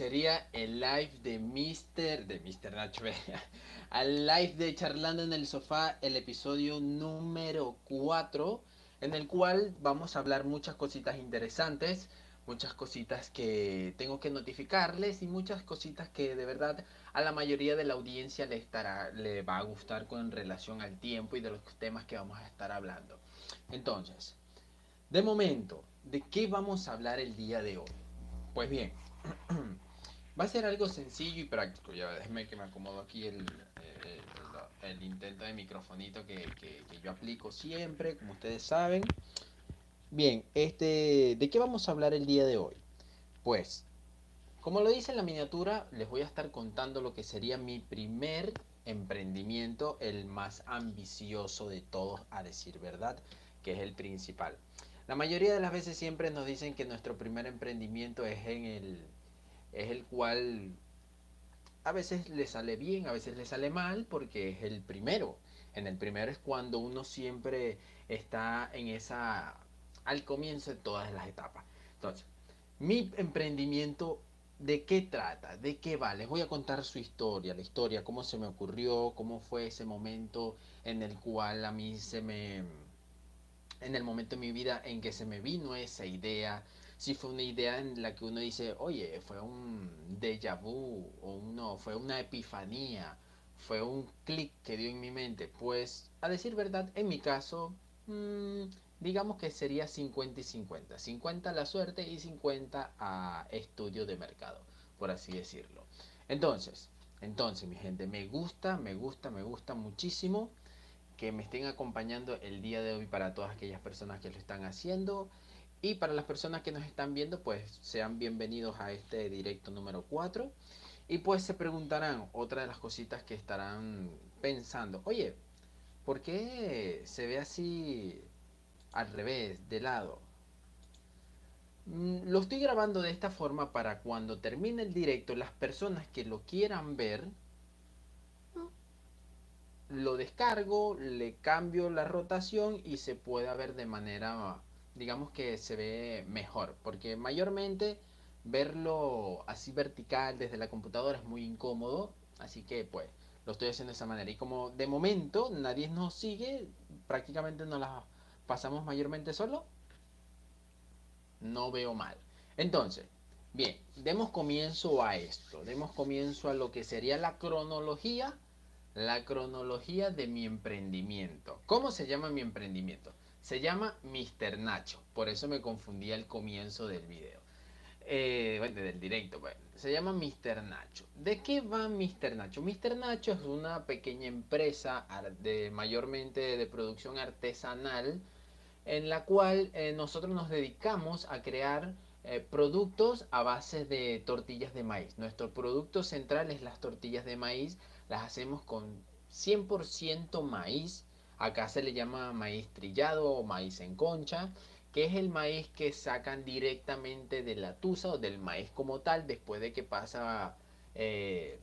sería el live de Mr. de Mr. Nacho al live de Charlando en el Sofá, el episodio número 4, en el cual vamos a hablar muchas cositas interesantes, muchas cositas que tengo que notificarles y muchas cositas que de verdad a la mayoría de la audiencia le estará le va a gustar con relación al tiempo y de los temas que vamos a estar hablando. Entonces, de momento, ¿de qué vamos a hablar el día de hoy? Pues bien, va a ser algo sencillo y práctico. Ya déjeme que me acomodo aquí el, el, intento de microfonito que, que, yo aplico siempre, como ustedes saben. Bien, este, ¿de qué vamos a hablar el día de hoy? Pues, como lo dice en la miniatura, les voy a estar contando lo que sería mi primer emprendimiento, el más ambicioso de todos, a decir verdad, que es el principal. La mayoría de las veces siempre nos dicen que nuestro primer emprendimiento es en el es el cual a veces le sale bien, a veces le sale mal porque es el primero. En el primero es cuando uno siempre está en esa al comienzo de todas las etapas. Entonces, mi emprendimiento ¿De qué trata? ¿De qué va? Les voy a contar su historia, la historia, cómo se me ocurrió, cómo fue ese momento en el cual a mí se me... En el momento de mi vida en que se me vino esa idea, si fue una idea en la que uno dice, oye, fue un déjà vu, o uno, fue una epifanía, fue un clic que dio en mi mente. Pues, a decir verdad, en mi caso, mmm, digamos que sería 50 y 50. 50 a la suerte y 50 a estudio de mercado, por así decirlo. Entonces, entonces, mi gente, me gusta, me gusta, me gusta muchísimo que me estén acompañando el día de hoy para todas aquellas personas que lo están haciendo. Y para las personas que nos están viendo, pues sean bienvenidos a este directo número 4. Y pues se preguntarán, otra de las cositas que estarán pensando, oye, ¿por qué se ve así al revés, de lado. Mm, lo estoy grabando de esta forma para cuando termine el directo, las personas que lo quieran ver, lo descargo, le cambio la rotación y se pueda ver de manera, digamos que se ve mejor, porque mayormente verlo así vertical desde la computadora es muy incómodo, así que pues lo estoy haciendo de esa manera. Y como de momento nadie nos sigue, prácticamente no las pasamos mayormente solo, no veo mal. Entonces, bien, demos comienzo a esto, demos comienzo a lo que sería la cronología, la cronología de mi emprendimiento. ¿Cómo se llama mi emprendimiento? Se llama Mr. Nacho, por eso me confundí al comienzo del video. Eh, bueno, del directo, bueno, se llama Mr. Nacho. ¿De qué va Mr. Nacho? Mr. Nacho es una pequeña empresa de mayormente de producción artesanal en la cual eh, nosotros nos dedicamos a crear eh, productos a base de tortillas de maíz. Nuestro producto central es las tortillas de maíz, las hacemos con 100% maíz, acá se le llama maíz trillado o maíz en concha, que es el maíz que sacan directamente de la tusa o del maíz como tal, después de que pasa, eh,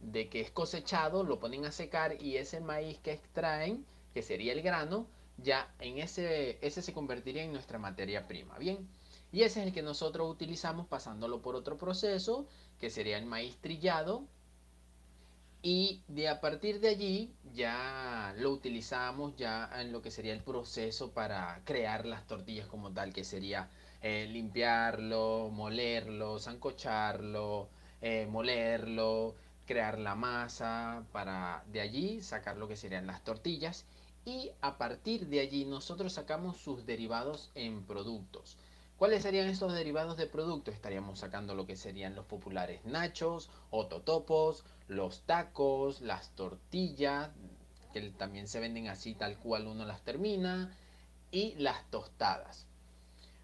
de que es cosechado, lo ponen a secar y ese maíz que extraen, que sería el grano, ya en ese, ese se convertiría en nuestra materia prima, ¿bien? Y ese es el que nosotros utilizamos pasándolo por otro proceso, que sería el maíz trillado. Y de a partir de allí ya lo utilizamos ya en lo que sería el proceso para crear las tortillas como tal, que sería eh, limpiarlo, molerlo, zancocharlo, eh, molerlo, crear la masa, para de allí sacar lo que serían las tortillas y a partir de allí nosotros sacamos sus derivados en productos. ¿Cuáles serían estos derivados de productos? Estaríamos sacando lo que serían los populares nachos o totopos, los tacos, las tortillas, que también se venden así tal cual uno las termina, y las tostadas.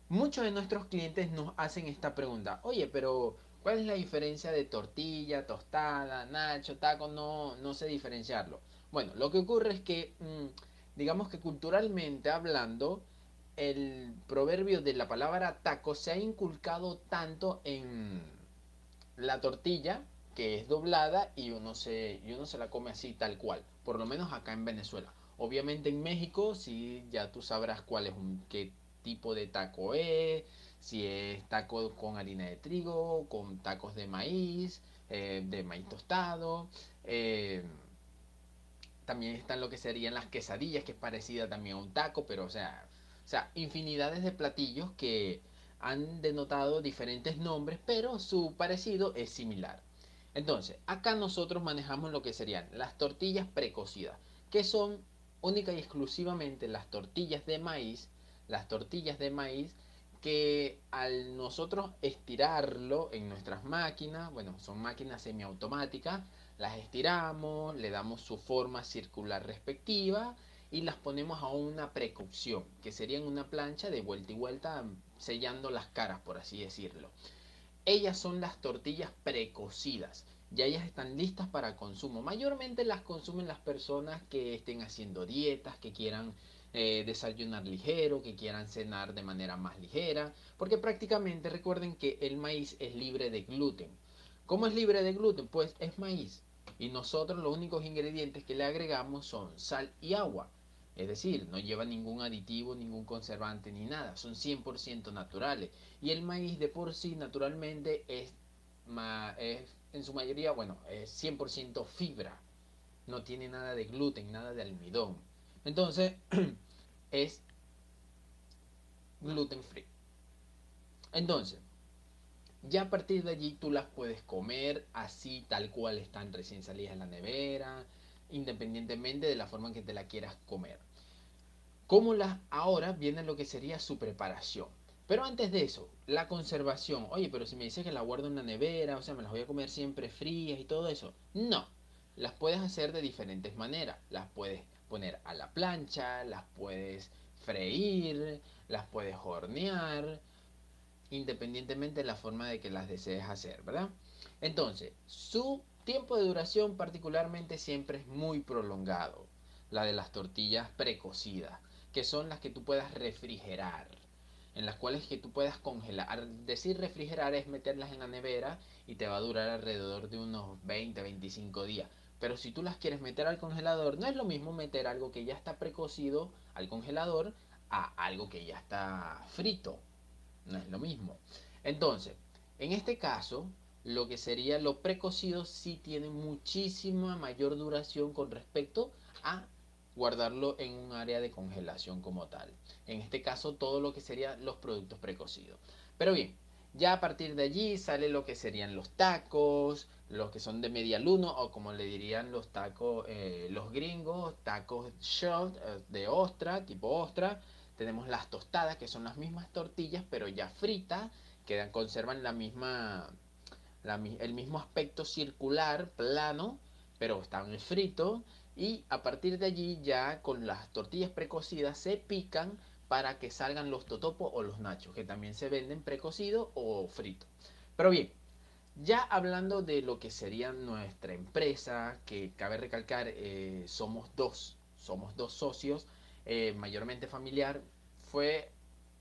Muchos de nuestros clientes nos hacen esta pregunta, oye, pero ¿cuál es la diferencia de tortilla, tostada, nacho, taco? No, no sé diferenciarlo. Bueno, lo que ocurre es que... Mm, digamos que culturalmente hablando, el proverbio de la palabra taco se ha inculcado tanto en la tortilla, que es doblada y uno se, y uno se la come así tal cual, por lo menos acá en Venezuela. Obviamente en México sí ya tú sabrás cuál es un, qué tipo de taco es, si es taco con harina de trigo, con tacos de maíz, eh, de maíz tostado. Eh, también están lo que serían las quesadillas, que es parecida también a un taco, pero o sea, o sea, infinidades de platillos que han denotado diferentes nombres, pero su parecido es similar. Entonces, acá nosotros manejamos lo que serían las tortillas precocidas, que son única y exclusivamente las tortillas de maíz, las tortillas de maíz que al nosotros estirarlo en nuestras máquinas, bueno, son máquinas semiautomáticas, las estiramos, le damos su forma circular respectiva y las ponemos a una precocción, que sería en una plancha de vuelta y vuelta sellando las caras, por así decirlo. Ellas son las tortillas precocidas. Ya ellas están listas para consumo. Mayormente las consumen las personas que estén haciendo dietas, que quieran eh, desayunar ligero, que quieran cenar de manera más ligera, porque prácticamente recuerden que el maíz es libre de gluten. ¿Cómo es libre de gluten? Pues es maíz. Y nosotros los únicos ingredientes que le agregamos son sal y agua. Es decir, no lleva ningún aditivo, ningún conservante ni nada. Son 100% naturales. Y el maíz de por sí naturalmente es, en su mayoría, bueno, es 100% fibra. No tiene nada de gluten, nada de almidón. Entonces, es gluten free. Entonces, ya a partir de allí tú las puedes comer así, tal cual están recién salidas de la nevera, independientemente de la forma en que te la quieras comer. Como las ahora viene lo que sería su preparación. Pero antes de eso, la conservación. Oye, pero si me dices que la guardo en la nevera, o sea, me las voy a comer siempre frías y todo eso. No, las puedes hacer de diferentes maneras. Las puedes poner a la plancha, las puedes freír, las puedes hornear, independientemente de la forma de que las desees hacer, ¿verdad? Entonces, su tiempo de duración particularmente siempre es muy prolongado, la de las tortillas precocidas, que son las que tú puedas refrigerar, en las cuales que tú puedas congelar. Decir refrigerar es meterlas en la nevera y te va a durar alrededor de unos 20, 25 días. Pero si tú las quieres meter al congelador, no es lo mismo meter algo que ya está precocido al congelador a algo que ya está frito. No es lo mismo. Entonces, en este caso, lo que sería lo precocido sí tiene muchísima mayor duración con respecto a guardarlo en un área de congelación como tal. En este caso, todo lo que serían los productos precocidos. Pero bien, ya a partir de allí sale lo que serían los tacos, los que son de media luna o como le dirían los tacos, eh, los gringos, tacos eh, de ostra, tipo ostra. Tenemos las tostadas, que son las mismas tortillas, pero ya fritas, que conservan la misma, el mismo aspecto circular, plano, pero están fritos. Y a partir de allí ya con las tortillas precocidas se pican para que salgan los totopos o los nachos, que también se venden precocidos o fritos. Pero bien, ya hablando de lo que sería nuestra empresa, que cabe recalcar, eh, somos dos, somos dos socios, eh, mayormente familiar, fue,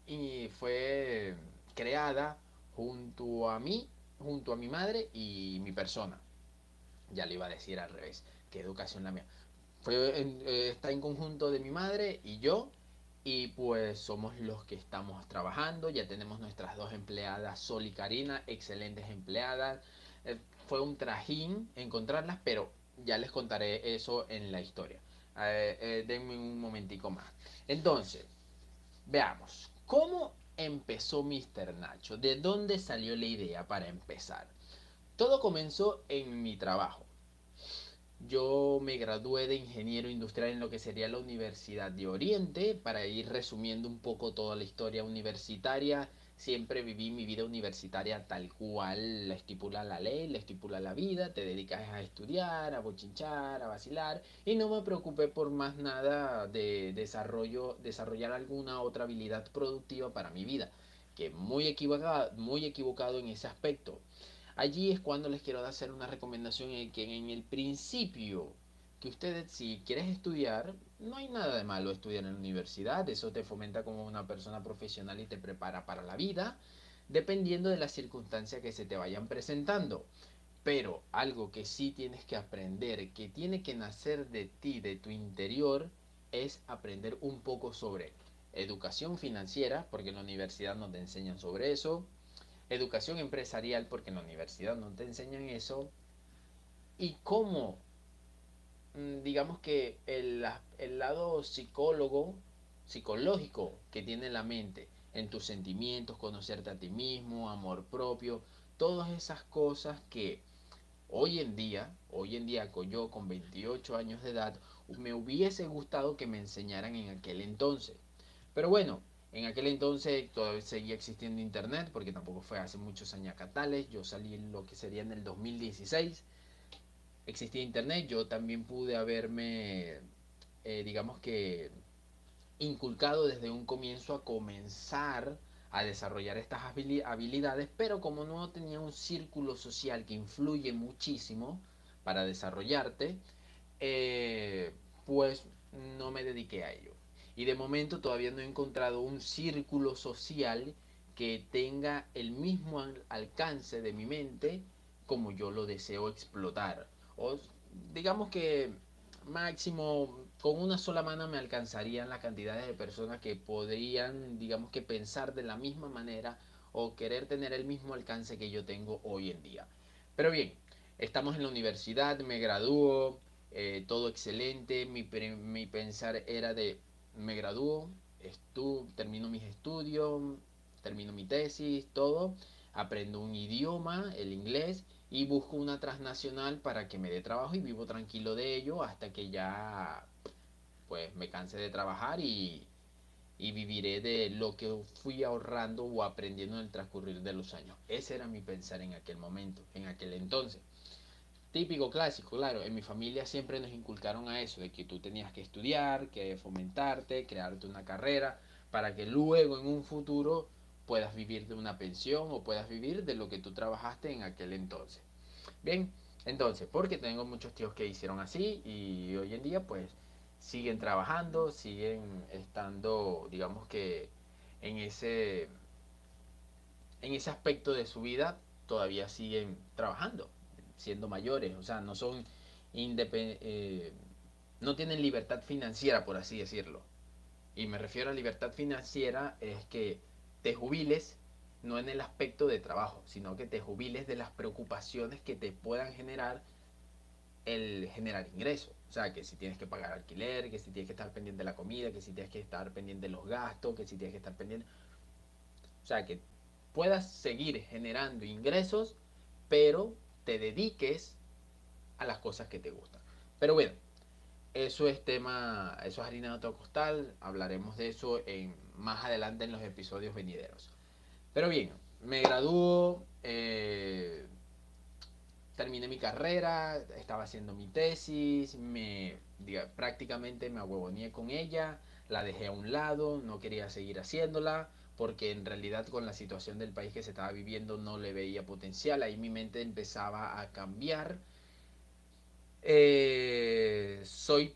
y fue creada junto a mí, junto a mi madre y mi persona. Ya le iba a decir al revés, qué educación la mía. Eh, está en conjunto de mi madre y yo, y pues somos los que estamos trabajando. Ya tenemos nuestras dos empleadas, Sol y Karina, excelentes empleadas. Eh, fue un trajín encontrarlas, pero ya les contaré eso en la historia. Eh, denme un momentico más. Entonces, veamos, ¿cómo empezó Mr. Nacho? ¿De dónde salió la idea para empezar? Todo comenzó en mi trabajo. Yo me gradué de ingeniero industrial en lo que sería la Universidad de Oriente. Para ir resumiendo un poco toda la historia universitaria, siempre viví mi vida universitaria tal cual la estipula la ley, la estipula la vida. Te dedicas a estudiar, a bochinchar, a vacilar. Y no me preocupé por más nada de desarrollo, desarrollar alguna otra habilidad productiva para mi vida. Que muy equivocado, muy equivocado en ese aspecto. Allí es cuando les quiero hacer una recomendación en que en el principio que ustedes si quieres estudiar, no hay nada de malo estudiar en la universidad, eso te fomenta como una persona profesional y te prepara para la vida, dependiendo de las circunstancias que se te vayan presentando. Pero algo que sí tienes que aprender, que tiene que nacer de ti, de tu interior, es aprender un poco sobre educación financiera, porque en la universidad no te enseñan sobre eso, educación empresarial, porque en la universidad no te enseñan eso, y cómo, mm, digamos que el, el lado psicólogo, psicológico que tiene la mente en tus sentimientos, conocerte a ti mismo, amor propio, todas esas cosas que hoy en día, hoy en día yo con 28 años de edad, me hubiese gustado que me enseñaran en aquel entonces. Pero bueno, en aquel entonces todavía seguía existiendo internet, porque tampoco fue hace muchos años catales. Yo salí en lo que sería en el 2016. Existía internet, yo también pude haberme, eh, digamos que, inculcado desde un comienzo a comenzar a desarrollar estas habilidades, pero como no tenía un círculo social que influye muchísimo para desarrollarte, eh, pues no me dediqué a ello. Y de momento todavía no he encontrado un círculo social que tenga el mismo alcance de mi mente como yo lo deseo explotar. O digamos que máximo con una sola mano me alcanzarían las cantidades de personas que podrían, digamos que pensar de la misma manera o querer tener el mismo alcance que yo tengo hoy en día. Pero bien, estamos en la universidad, me gradúo, eh, todo excelente, mi, mi pensar era de me gradúo, termino mis estudios, termino mi tesis, todo, aprendo un idioma, el inglés, y busco una transnacional para que me dé trabajo y vivo tranquilo de ello hasta que ya pues me canse de trabajar y, y viviré de lo que fui ahorrando o aprendiendo en el transcurrir de los años. Ese era mi pensar en aquel momento, en aquel entonces. Típico, clásico, claro. En mi familia siempre nos inculcaron a eso, de que tú tenías que estudiar, que fomentarte, crearte una carrera, para que luego en un futuro puedas vivir de una pensión o puedas vivir de lo que tú trabajaste en aquel entonces. Bien, entonces, porque tengo muchos tíos que hicieron así y hoy en día pues siguen trabajando, siguen estando, digamos que en ese en ese aspecto de su vida todavía siguen trabajando siendo mayores, o sea, no son eh, no tienen libertad financiera, por así decirlo. Y me refiero a libertad financiera es que te jubiles no en el aspecto de trabajo, sino que te jubiles de las preocupaciones que te puedan generar el generar ingresos. O sea, que si tienes que pagar alquiler, que si tienes que estar pendiente de la comida, que si tienes que estar pendiente de los gastos, que si tienes que estar pendiente... O sea, que puedas seguir generando ingresos, pero te dediques a las cosas que te gustan. Pero bueno, eso es tema, eso es harina de otro costal, hablaremos de eso en, más adelante en los episodios venideros. Pero bien, me graduó, eh, terminé mi carrera, estaba haciendo mi tesis, me prácticamente me ahuevoneé con ella, la dejé a un lado, no quería seguir haciéndola, porque en realidad con la situación del país que se estaba viviendo no le veía potencial, ahí mi mente empezaba a cambiar. Eh, soy,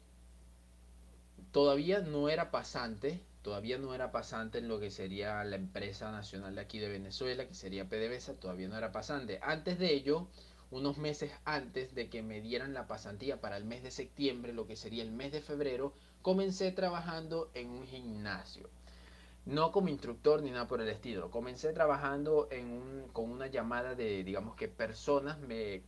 todavía no era pasante, todavía no era pasante en lo que sería la empresa nacional de aquí de Venezuela, que sería PDVSA, todavía no era pasante. Antes de ello, unos meses antes de que me dieran la pasantía para el mes de septiembre, lo que sería el mes de febrero, comencé trabajando en un gimnasio no como instructor ni nada por el estilo. Comencé trabajando con una llamada de, digamos que personas me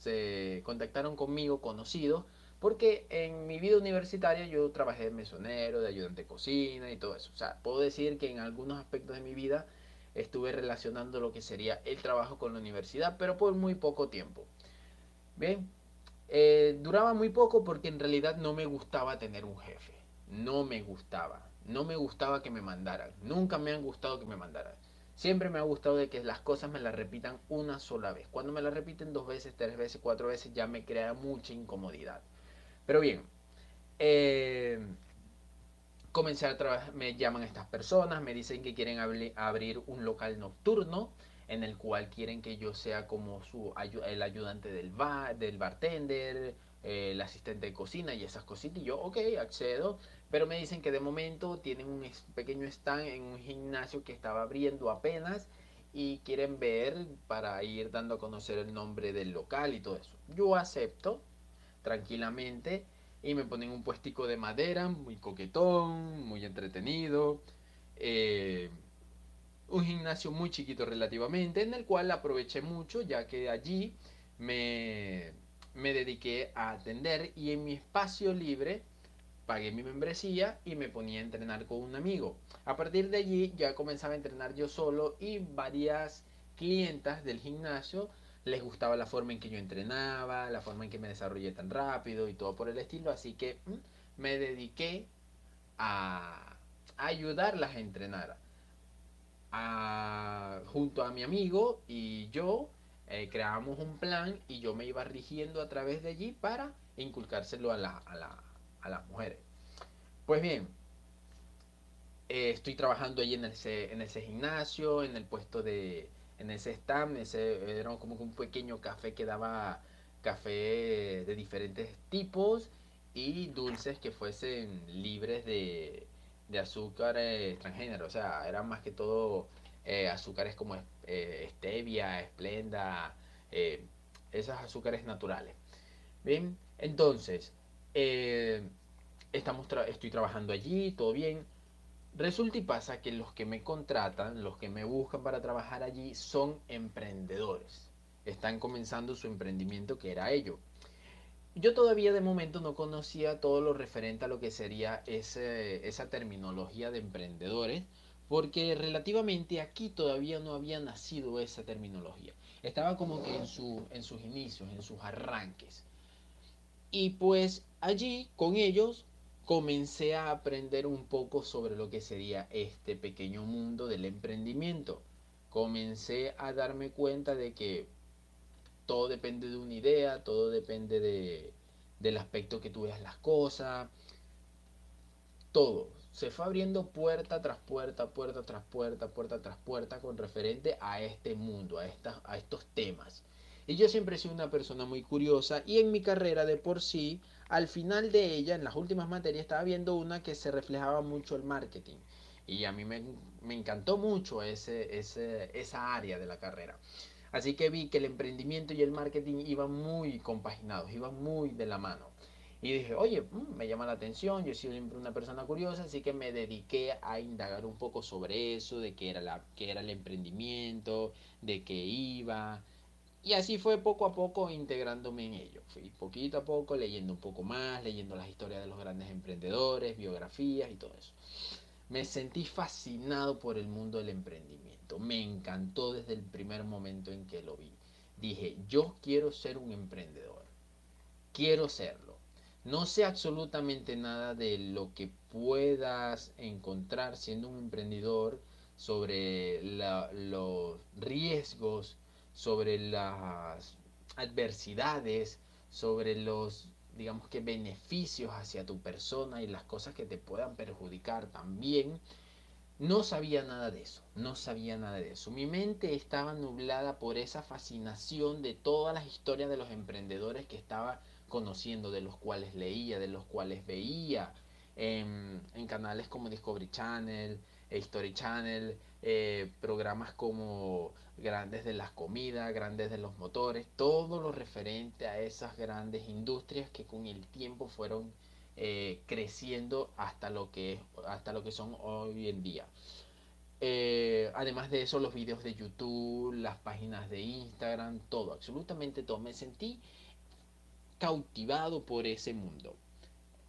se contactaron conmigo, conocidos, porque en mi vida universitaria yo trabajé de mesonero, de ayudante de cocina y todo eso. O sea, puedo decir que en algunos aspectos de mi vida estuve relacionando lo que sería el trabajo con la universidad, pero por muy poco tiempo. Bien, eh, duraba muy poco porque en realidad no me gustaba tener un jefe. No me gustaba no me gustaba que me mandaran. Nunca me han gustado que me mandaran. Siempre me ha gustado de que las cosas me las repitan una sola vez. Cuando me las repiten dos veces, tres veces, cuatro veces, ya me crea mucha incomodidad. Pero bien, eh, comencé a trabajar, me llaman estas personas, me dicen que quieren abrir un local nocturno en el cual quieren que yo sea como su el ayudante del bar, del bartender, el asistente de cocina y esas cositas. Y yo, ok, accedo. Pero me dicen que de momento tienen un pequeño stand en un gimnasio que estaba abriendo apenas y quieren ver para ir dando a conocer el nombre del local y todo eso. Yo acepto tranquilamente y me ponen un puestico de madera, muy coquetón, muy entretenido. Eh, un gimnasio muy chiquito relativamente, en el cual aproveché mucho, ya que allí me, me dediqué a atender y en mi espacio libre pagué mi membresía y me ponía a entrenar con un amigo. A partir de allí ya comenzaba a entrenar yo solo y varias clientas del gimnasio les gustaba la forma en que yo entrenaba, la forma en que me desarrollé tan rápido y todo por el estilo, así que mm, me dediqué a, ayudarlas a entrenar. junto a mi amigo y yo eh, creamos un plan y yo me iba rigiendo a través de allí para inculcárselo a, la, a, las mujeres. Pues bien, eh, estoy trabajando allí en ese, en ese gimnasio, en el puesto de, en ese stand, ese era como un pequeño café que daba café de diferentes tipos y dulces que fuesen libres de, de azúcar extranjero. O sea, eran más que todo eh, azúcares como eh, stevia, esplenda, eh, esos azúcares naturales. Bien, entonces, estamos estoy trabajando allí, todo bien. Resulta y pasa que los que me contratan, los que me buscan para trabajar allí, son emprendedores. Están comenzando su emprendimiento que era ello. Yo todavía de momento no conocía todo lo referente a lo que sería esa terminología de emprendedores, porque relativamente aquí todavía no había nacido esa terminología. Estaba como que en, su, en sus inicios, en sus arranques. Y pues allí con ellos comencé a aprender un poco sobre lo que sería este pequeño mundo del emprendimiento. Comencé a darme cuenta de que todo depende de una idea, todo depende de, del aspecto que tú veas las cosas, todo. Se fue abriendo puerta tras puerta, puerta tras puerta, puerta tras puerta con referente a este mundo, a, a estos temas. Y yo siempre he sido una persona muy curiosa y en mi carrera de por sí al final de ella, en las últimas materias, estaba viendo una que se reflejaba mucho el marketing. Y a mí me, encantó mucho ese, esa área de la carrera. Así que vi que el emprendimiento y el marketing iban muy compaginados, iban muy de la mano. Y dije, oye, mm, me llama la atención, yo he sido una persona curiosa, así que me dediqué a indagar un poco sobre eso, de qué era, la, qué era el emprendimiento, de qué iba, y así fue poco a poco integrándome en ello. Fui poquito a poco leyendo un poco más, leyendo las historias de los grandes emprendedores, biografías y todo eso. Me sentí fascinado por el mundo del emprendimiento. Me encantó desde el primer momento en que lo vi. Dije, yo quiero ser un emprendedor. Quiero serlo. No sé absolutamente nada de lo que puedas encontrar siendo un emprendedor sobre los riesgos sobre las adversidades, sobre los, digamos que, beneficios hacia tu persona y las cosas que te puedan perjudicar también. No sabía nada de eso, no sabía nada de eso. Mi mente estaba nublada por esa fascinación de todas las historias de los emprendedores que estaba conociendo, de los cuales leía, de los cuales veía en, en canales como Discovery Channel, History Channel, eh, programas como Grandes de las Comidas, Grandes de los Motores, todo lo referente a esas grandes industrias que con el tiempo fueron eh, creciendo hasta lo, que, hasta lo que son hoy en día. Eh, además de eso, los videos de YouTube, las páginas de Instagram, todo, absolutamente todo. Me sentí cautivado por ese mundo.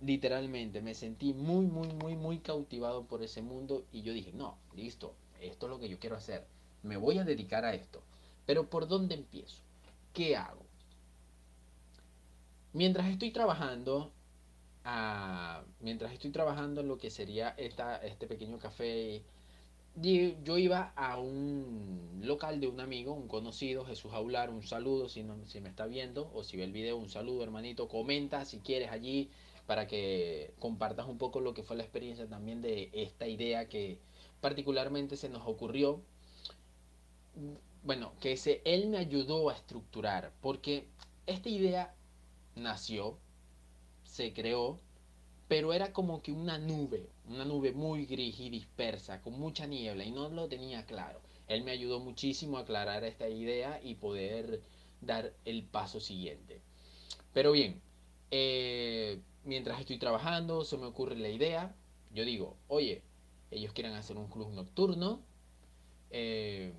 Literalmente, me sentí muy, muy, muy, muy cautivado por ese mundo y yo dije, no, listo, esto es lo que yo quiero hacer, me voy a dedicar a esto. Pero ¿por dónde empiezo? ¿Qué hago? Mientras estoy trabajando, ah, mientras estoy trabajando en lo que sería esta, este pequeño café, yo iba a un local de un amigo, un conocido, Jesús Aular, un saludo si, no, si me está viendo o si ve el video, un saludo hermanito, comenta si quieres allí para que compartas un poco lo que fue la experiencia también de esta idea que, particularmente se nos ocurrió, bueno, que ese, él me ayudó a estructurar, porque esta idea nació, se creó, pero era como que una nube, una nube muy gris y dispersa, con mucha niebla, y no lo tenía claro. Él me ayudó muchísimo a aclarar esta idea y poder dar el paso siguiente. Pero bien, eh, mientras estoy trabajando, se me ocurre la idea. Yo digo, oye, ellos quieren hacer un club nocturno. Eh,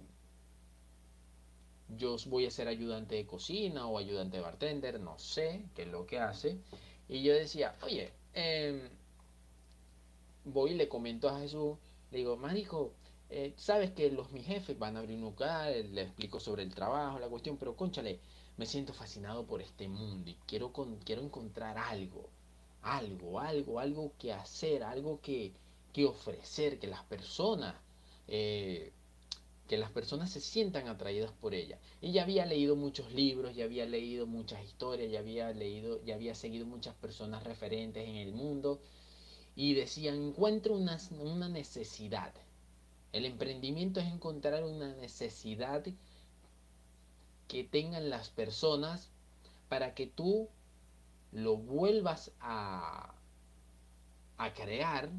yo voy a ser ayudante de cocina o ayudante de bartender, no sé qué es lo que hace. Y yo decía, oye, em, voy y le comento a Jesús, le digo, marico, eh, sabes que los mis jefes van a abrir un lugar, le explico sobre el trabajo, la cuestión, pero conchale, me siento fascinado por este mundo y quiero, con, quiero encontrar algo, algo, algo, algo que hacer, algo que, que ofrecer, que las personas eh, que las personas se sientan atraídas por ella. Y ya había leído muchos libros, ya había leído muchas historias, ya había leído, ya había seguido muchas personas referentes en el mundo y decían, encuentro una, una necesidad. El emprendimiento es encontrar una necesidad que tengan las personas para que tú lo vuelvas a, a crear,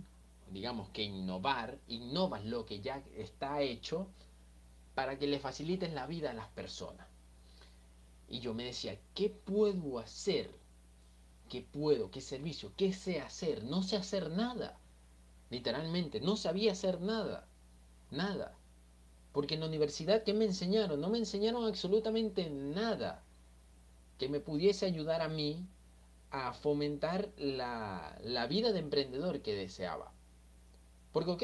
digamos que innovar, innovas lo que ya está hecho para que le facilites la vida a las personas. Y yo me decía, ¿qué puedo hacer? ¿Qué puedo? ¿Qué servicio? ¿Qué sé hacer? No sé hacer nada. Literalmente, no sabía hacer nada. Nada. Porque en la universidad, ¿qué me enseñaron? No me enseñaron absolutamente nada que me pudiese ayudar a mí a fomentar la, la vida de emprendedor que deseaba. Porque, ok,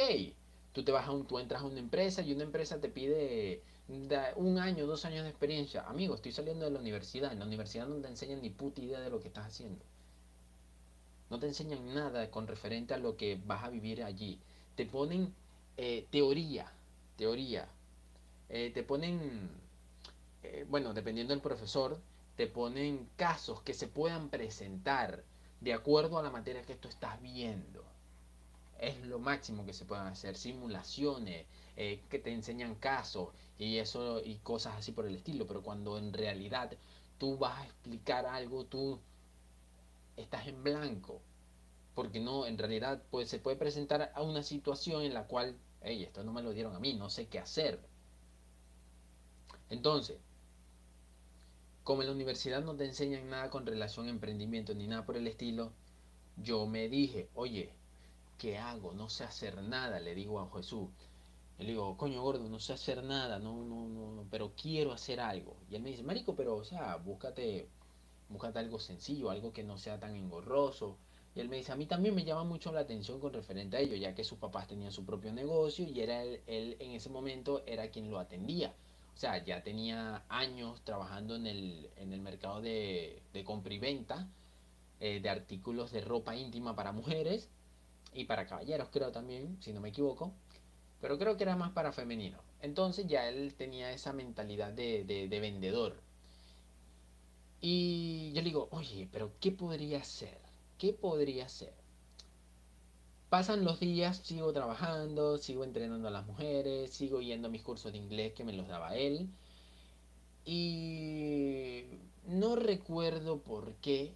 Tú te vas a un, tú entras a una empresa y una empresa te pide un año, dos años de experiencia. Amigo, estoy saliendo de la universidad. En la universidad no te enseñan ni puta idea de lo que estás haciendo. No te enseñan nada con referente a lo que vas a vivir allí. Te ponen eh, teoría, teoría. Eh, te ponen, eh, bueno, dependiendo del profesor, te ponen casos que se puedan presentar de acuerdo a la materia que tú estás viendo es lo máximo que se pueden hacer, simulaciones, eh, que te enseñan casos y eso y cosas así por el estilo, pero cuando en realidad tú vas a explicar algo, tú estás en blanco, porque no, en realidad pues, se puede presentar a una situación en la cual, hey, esto no me lo dieron a mí, no sé qué hacer. Entonces, como en la universidad no te enseñan nada con relación a emprendimiento ni nada por el estilo, yo me dije, oye, ¿qué hago? No sé hacer nada, le digo a Jesús. Le digo, coño gordo, no sé hacer nada, no, no, no, pero quiero hacer algo. Y él me dice, marico, pero, o sea, búscate, búscate algo sencillo, algo que no sea tan engorroso. Y él me dice, a mí también me llama mucho la atención con referente a ello, ya que sus papás tenían su propio negocio y era él, en ese momento era quien lo atendía. O sea, ya tenía años trabajando en el, en el mercado de, de compra y venta eh, de artículos de ropa íntima para mujeres y para caballeros creo también, si no me equivoco, pero creo que era más para femenino. Entonces ya él tenía esa mentalidad de, de, vendedor. Y yo le digo, oye, pero ¿qué podría hacer? ¿Qué podría hacer? Pasan los días, sigo trabajando, sigo entrenando a las mujeres, sigo yendo a mis cursos de inglés que me los daba él. Y no recuerdo por qué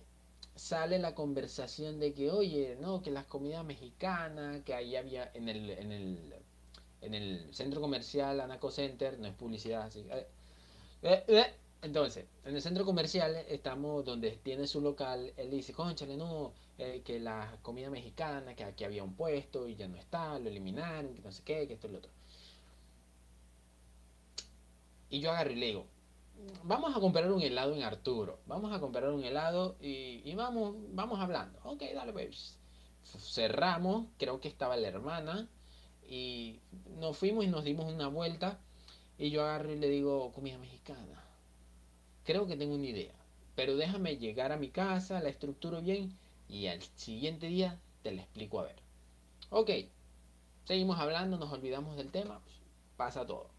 sale la conversación de que, oye, no, que las comidas mexicanas, que ahí había en el, en el, en el centro comercial Anaco Center, no es publicidad, así. Eh, eh, eh, entonces, en el centro comercial estamos donde tiene su local, él dice, conchale, no, que la comida mexicana, que aquí había un puesto y ya no está, lo eliminaron, que no sé qué, que esto y lo otro. Y yo agarré y le vamos a comprar un helado en Arturo, vamos a comprar un helado y, vamos, vamos hablando. Ok, dale, pues. Cerramos, creo que estaba la hermana y nos fuimos y nos dimos una vuelta y yo agarro y le digo comida mexicana. Creo que tengo una idea, pero déjame llegar a mi casa, la estructuro bien y al siguiente día te la explico a ver. Ok, seguimos hablando, nos olvidamos del tema, pasa todo.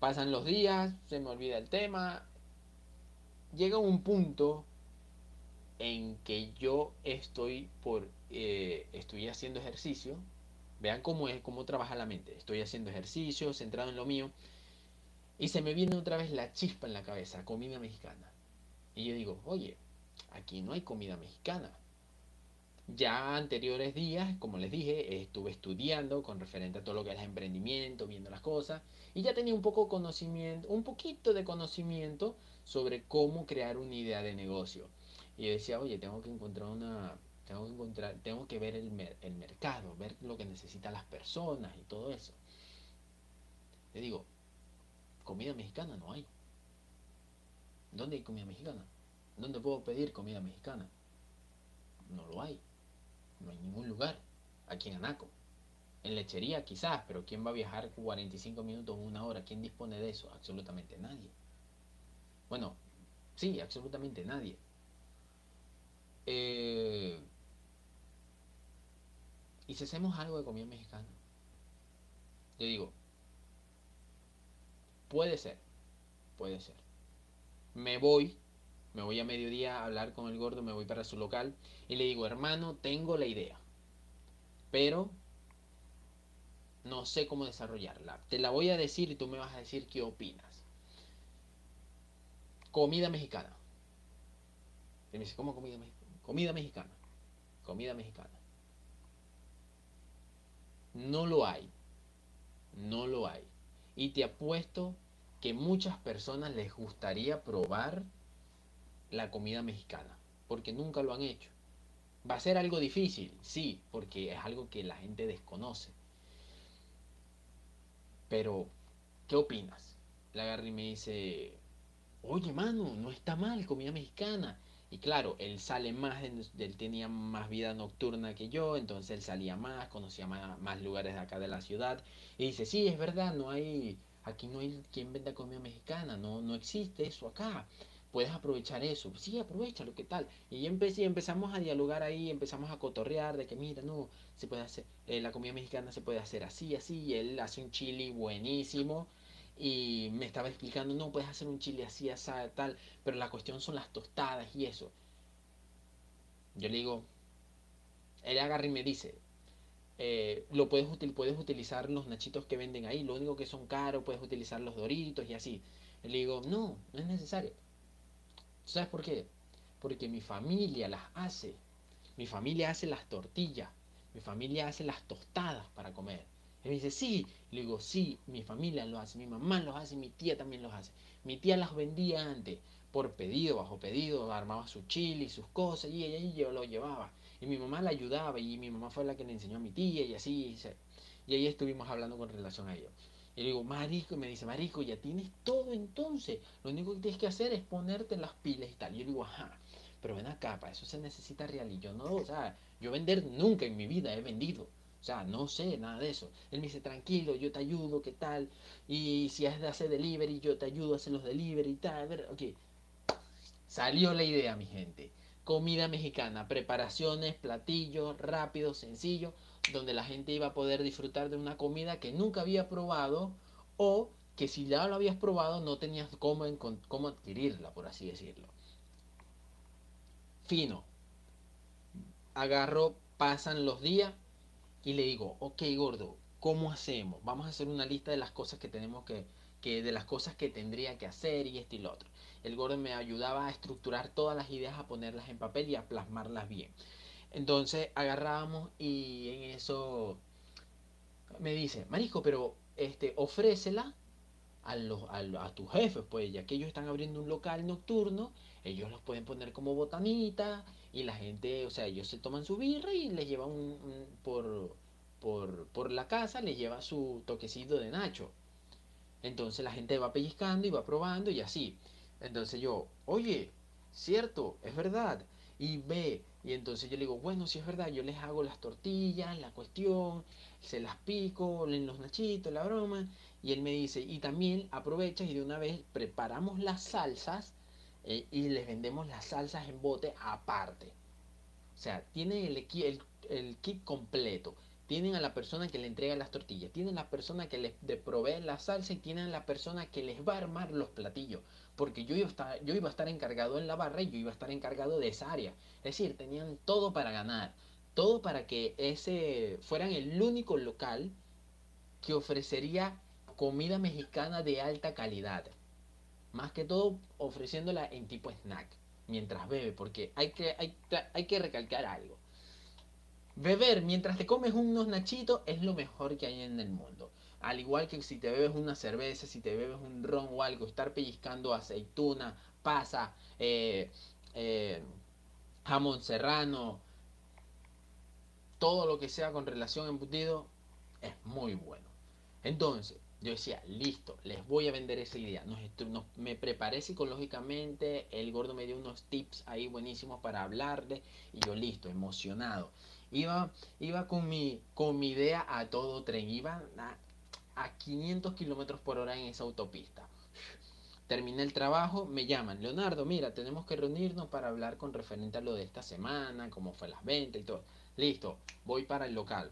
Pasan los días, se me olvida el tema. Llega un punto en que yo estoy por eh, estoy haciendo ejercicio. Vean cómo es, cómo trabaja la mente. Estoy haciendo ejercicio, centrado en lo mío. Y se me viene otra vez la chispa en la cabeza, comida mexicana. Y yo digo, oye, aquí no hay comida mexicana. Ya anteriores días, como les dije, estuve estudiando con referente a todo lo que es emprendimiento, viendo las cosas, y ya tenía un poco conocimiento, un poquito de conocimiento sobre cómo crear una idea de negocio. Y yo decía, oye, tengo que encontrar una, Tengo que encontrar, tengo que ver el, el mercado, ver lo que necesitan las personas y todo eso. Le digo, comida mexicana no hay. ¿Dónde hay comida mexicana? ¿Dónde puedo pedir comida mexicana? No lo hay. No hay ningún lugar. Aquí en Anaco. En lechería quizás, pero ¿quién va a viajar 45 minutos o una hora? ¿Quién dispone de eso? Absolutamente nadie. Bueno, sí, absolutamente nadie. Eh, ¿Y si hacemos algo de comida mexicana? Yo digo, puede ser, puede ser. Me voy, me voy a mediodía a hablar con el gordo, me voy para su local y le digo, hermano, tengo la idea, pero no sé cómo desarrollarla. Te la voy a decir y tú me vas a decir qué opinas. Comida mexicana. Y me dice, ¿cómo comida mexicana? Comida mexicana. Comida mexicana. No lo hay. No lo hay. Y te apuesto que muchas personas les gustaría probar la comida mexicana, porque nunca lo han hecho. Va a ser algo difícil, sí, porque es algo que la gente desconoce. Pero, ¿qué opinas? La agarra y me dice, oye, mano, no está mal, comida mexicana. Y claro, él sale más, él tenía más vida nocturna que yo, entonces él salía más, conocía más, más, lugares de acá de la ciudad. Y dice, sí, es verdad, no hay, aquí no hay quien venda comida mexicana, no, no existe eso acá. Puedes aprovechar eso. Sí, aprovechalo, ¿qué tal? Y empecé, empezamos a dialogar ahí, empezamos a cotorrear de que, mira, no, se puede hacer, eh, la comida mexicana se puede hacer así, así. Y él hace un chili buenísimo y me estaba explicando, no puedes hacer un chile así, así, tal, pero la cuestión son las tostadas y eso. Yo le digo, él agarra y me dice, eh, lo puedes, puedes utilizar los nachitos que venden ahí, lo único que son caros, puedes utilizar los doritos y así. Le digo, no, no es necesario. ¿Sabes por qué? Porque mi familia las hace. Mi familia hace las tortillas. Mi familia hace las tostadas para comer. Y me dice, sí. Le digo, sí, mi familia lo hace, mi mamá lo hace, mi tía también lo hace. Mi tía las vendía antes, por pedido, bajo pedido, armaba su chile y sus cosas, y ella yo lo llevaba. Y mi mamá la ayudaba, y mi mamá fue la que le enseñó a mi tía, y así. Y ahí estuvimos hablando con relación a ello. Y le digo, marico, y me dice, marico, ya tienes todo entonces. Lo único que tienes que hacer es ponerte las pilas y tal. Y yo digo, ajá, pero ven acá, para eso se necesita real. Y yo no, o sea, yo vender nunca en mi vida he vendido. O sea, no sé nada de eso. Él me dice, tranquilo, yo te ayudo, ¿qué tal? Y si has de hacer delivery, yo te ayudo a hacer los delivery y tal. Ok. Salió la idea, mi gente. Comida mexicana, preparaciones, platillos, rápido, sencillo, donde la gente iba a poder disfrutar de una comida que nunca había probado o que si ya lo habías probado no tenías cómo, cómo adquirirla, por así decirlo. Fino. Agarro, pasan los días, y le digo, ok gordo, ¿cómo hacemos? Vamos a hacer una lista de las cosas que tenemos que, que de las cosas que tendría que hacer y esto y lo otro. El gordo me ayudaba a estructurar todas las ideas, a ponerlas en papel y a plasmarlas bien. Entonces agarrábamos y en eso me dice, Marisco, pero este, ofrécela a, los, a, tus jefes, pues ya que ellos están abriendo un local nocturno, ellos los pueden poner como botanita y la gente, o sea, ellos se toman su birra y les llevan un, por, por, por, la casa, les lleva su toquecito de nacho. Entonces la gente va pellizcando y va probando y así. Entonces yo, oye, cierto, es verdad. Y ve, y entonces yo le digo, bueno, si es verdad, yo les hago las tortillas, la cuestión, se las pico, los nachitos, la broma. Y él me dice, y también aprovechas y de una vez preparamos las salsas eh, y les vendemos las salsas en bote aparte. O sea, tienen el, el, el, kit completo. Tienen a la persona que le entrega las tortillas, tienen la persona que les provee la salsa y tienen la persona que les va a armar los platillos. Porque yo iba, a estar, yo iba a estar encargado en la barra y yo iba a estar encargado de esa área. Es decir, tenían todo para ganar. Todo para que ese fueran el único local que ofrecería comida mexicana de alta calidad. Más que todo ofreciéndola en tipo snack, mientras bebe, porque hay que, hay, hay que recalcar algo. Beber mientras te comes unos nachitos es lo mejor que hay en el mundo. Al igual que si te bebes una cerveza, si te bebes un ron o algo, estar pellizcando aceituna, pasa, eh, eh, jamón serrano, todo lo que sea con relación a embutido es muy bueno. Entonces, yo decía, listo, les voy a vender esa idea. Me preparé psicológicamente, el gordo me dio unos tips ahí buenísimos para hablarle y yo listo, emocionado. Iba, iba con, mi, con mi idea a todo tren, iba a, a 500 kilómetros por hora en esa autopista. Terminé el trabajo, me llaman, Leonardo, mira, tenemos que reunirnos para hablar con referente a lo de esta semana, cómo fue las ventas y todo. Listo, voy para el local.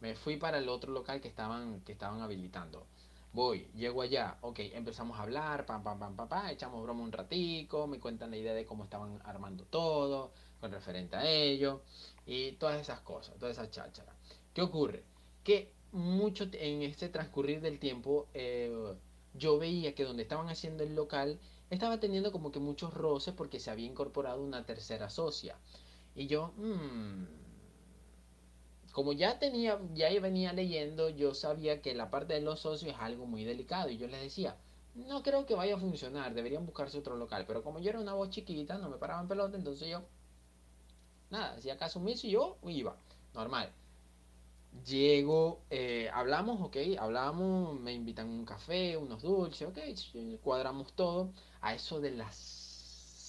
Me fui para el otro local que estaban, que estaban habilitando. Voy, llego allá, ok, empezamos a hablar, pam, pam, pam, pam, pam, echamos broma un ratico, me cuentan la idea de cómo estaban armando todo, con referente a ello, y todas esas cosas, todas esas chácharas. ¿Qué ocurre? Que mucho en este transcurrir del tiempo, eh, yo veía que donde estaban haciendo el local estaba teniendo como que muchos roces porque se había incorporado una tercera socia. Y yo, mmm, como ya tenía, ya venía leyendo, yo sabía que la parte de los socios es algo muy delicado. Y yo les decía, no creo que vaya a funcionar, deberían buscarse otro local. Pero como yo era una voz chiquita, no me paraban pelota, entonces yo, nada, hacía caso omiso y yo iba, normal. Llego, eh, hablamos, ok, hablamos, me invitan un café, unos dulces, ok, cuadramos todo. A eso de las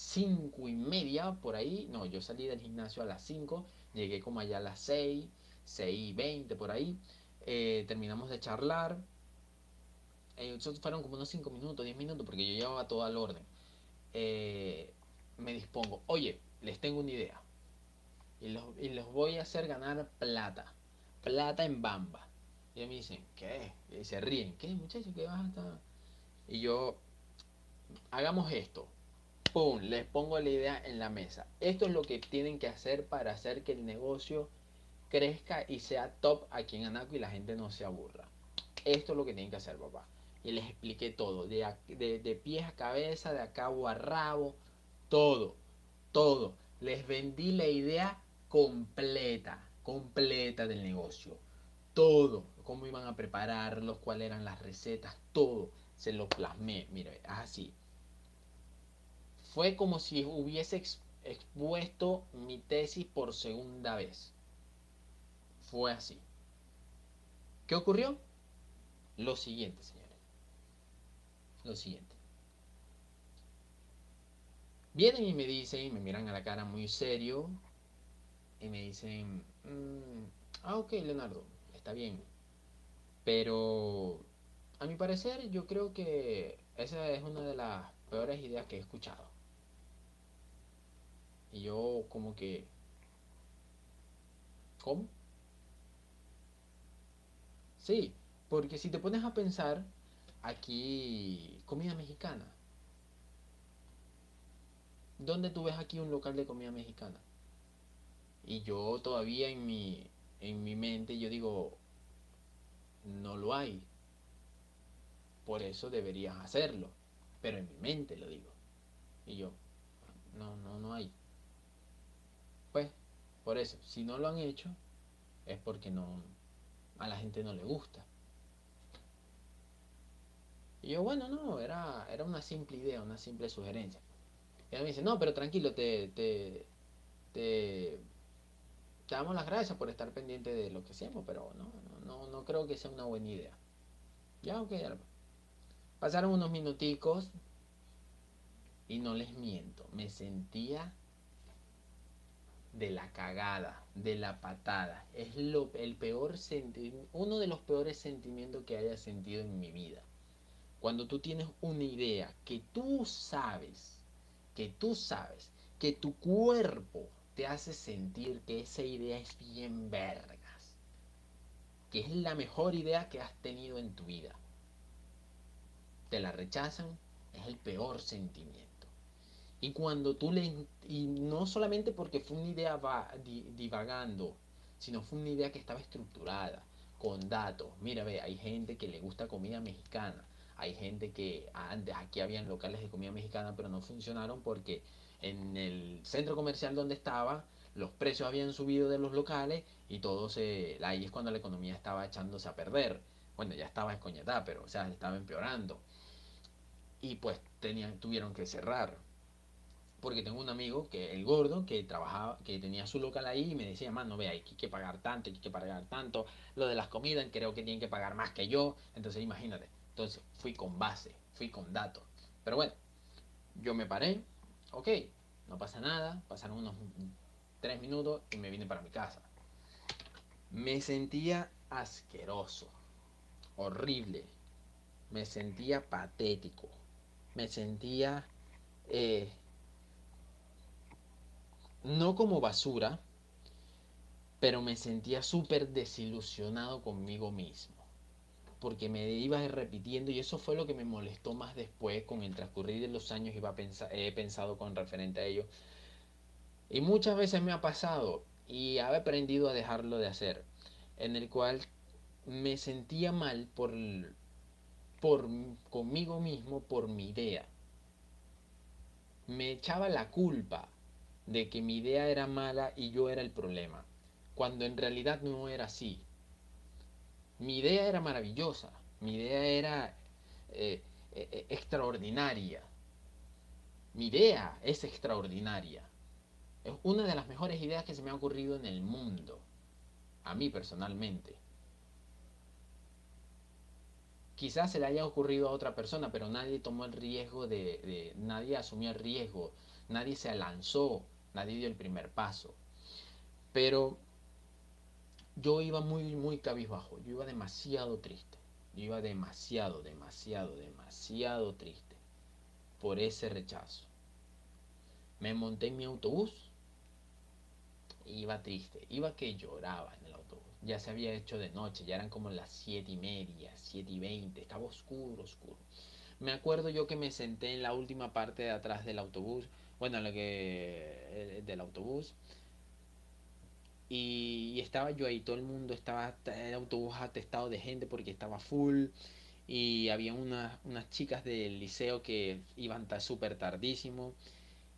cinco y media, por ahí, no, yo salí del gimnasio a las 5, llegué como allá a las 6, 6 y 20 por ahí, eh, terminamos de charlar. Eh, fueron como unos 5 minutos, 10 minutos, porque yo llevaba todo al orden. Eh, me dispongo, oye, les tengo una idea. Y los, y los voy a hacer ganar plata plata en bamba. Y me dicen, ¿qué? Y se ríen, ¿qué muchachos? ¿Qué vas a estar? Y yo, hagamos esto. ¡Pum! Les pongo la idea en la mesa. Esto es lo que tienen que hacer para hacer que el negocio crezca y sea top aquí en Anaco y la gente no se aburra. Esto es lo que tienen que hacer, papá. Y les expliqué todo, de, de, de pies a cabeza, de cabo a rabo, todo, todo. Les vendí la idea completa completa del negocio. Todo, cómo iban a prepararlos, cuáles eran las recetas, todo se lo plasmé. Mire, así. Fue como si hubiese expuesto mi tesis por segunda vez. Fue así. ¿Qué ocurrió? Lo siguiente, señores. Lo siguiente. Vienen y me dicen, me miran a la cara muy serio, y me dicen, mm, ah, ok, Leonardo, está bien. Pero a mi parecer yo creo que esa es una de las peores ideas que he escuchado. Y yo como que... ¿Cómo? Sí, porque si te pones a pensar, aquí comida mexicana. ¿Dónde tú ves aquí un local de comida mexicana? Y yo todavía en mi, en mi mente, yo digo, no lo hay. Por eso deberías hacerlo. Pero en mi mente lo digo. Y yo, no, no, no hay. Pues, por eso, si no lo han hecho, es porque no, a la gente no le gusta. Y yo, bueno, no, era, era una simple idea, una simple sugerencia. Y él me dice, no, pero tranquilo, te, te, te te damos las gracias por estar pendiente de lo que hacemos, pero no, no, no, creo que sea una buena idea. Ya, ok, Pasaron unos minuticos y no les miento, me sentía de la cagada, de la patada. Es lo, el peor uno de los peores sentimientos que haya sentido en mi vida. Cuando tú tienes una idea que tú sabes, que tú sabes, que tu cuerpo te hace sentir que esa idea es bien vergas, que es la mejor idea que has tenido en tu vida. Te la rechazan, es el peor sentimiento. Y cuando tú le... Y no solamente porque fue una idea va, divagando, sino fue una idea que estaba estructurada, con datos. Mira, ve, hay gente que le gusta comida mexicana. Hay gente que antes aquí habían locales de comida mexicana, pero no funcionaron porque en el centro comercial donde estaba, los precios habían subido de los locales y todo se... Ahí es cuando la economía estaba echándose a perder. Bueno, ya estaba escoñetada, pero o sea, estaba empeorando. Y pues tenían, tuvieron que cerrar. porque tengo un amigo que el gordo que trabajaba que tenía su local ahí y me decía no vea hay que pagar tanto hay que pagar tanto lo de las comidas creo que tienen que pagar más que yo entonces imagínate entonces fui con base fui con datos pero bueno yo me paré ok no pasa nada pasaron unos tres minutos y me vine para mi casa. Me sentía asqueroso horrible. Me sentía patético. Me sentía eh, no como basura, pero me sentía súper desilusionado conmigo mismo. Porque me iba repitiendo y eso fue lo que me molestó más después con el transcurrir de los años iba he pensado con referente a ello. Y muchas veces me ha pasado y he aprendido a dejarlo de hacer, en el cual me sentía mal por, por conmigo mismo, por mi idea. Me echaba la culpa de que mi idea era mala y yo era el problema, cuando en realidad no era así. Mi idea era maravillosa, mi idea era eh, eh, eh, extraordinaria. Mi idea es extraordinaria. Es una de las mejores ideas que se me ha ocurrido en el mundo, a mí personalmente. Quizás se le haya ocurrido a otra persona, pero nadie tomó el riesgo de, de nadie asumió el riesgo, nadie se lanzó nadie dio el primer paso. Pero yo iba muy, muy cabizbajo, yo iba demasiado triste, yo iba demasiado, demasiado, demasiado triste por ese rechazo. Me monté en mi autobús, iba triste, iba que lloraba en el autobús. Ya se había hecho de noche, ya eran como las siete y media, siete y veinte, estaba oscuro, oscuro. Me acuerdo yo que me senté en la última parte de atrás del autobús bueno, lo que eh, del autobús. Y, estaba yo ahí, todo el mundo estaba, el autobús atestado de gente porque estaba full. Y había unas, chicas del liceo que iban súper tardísimo,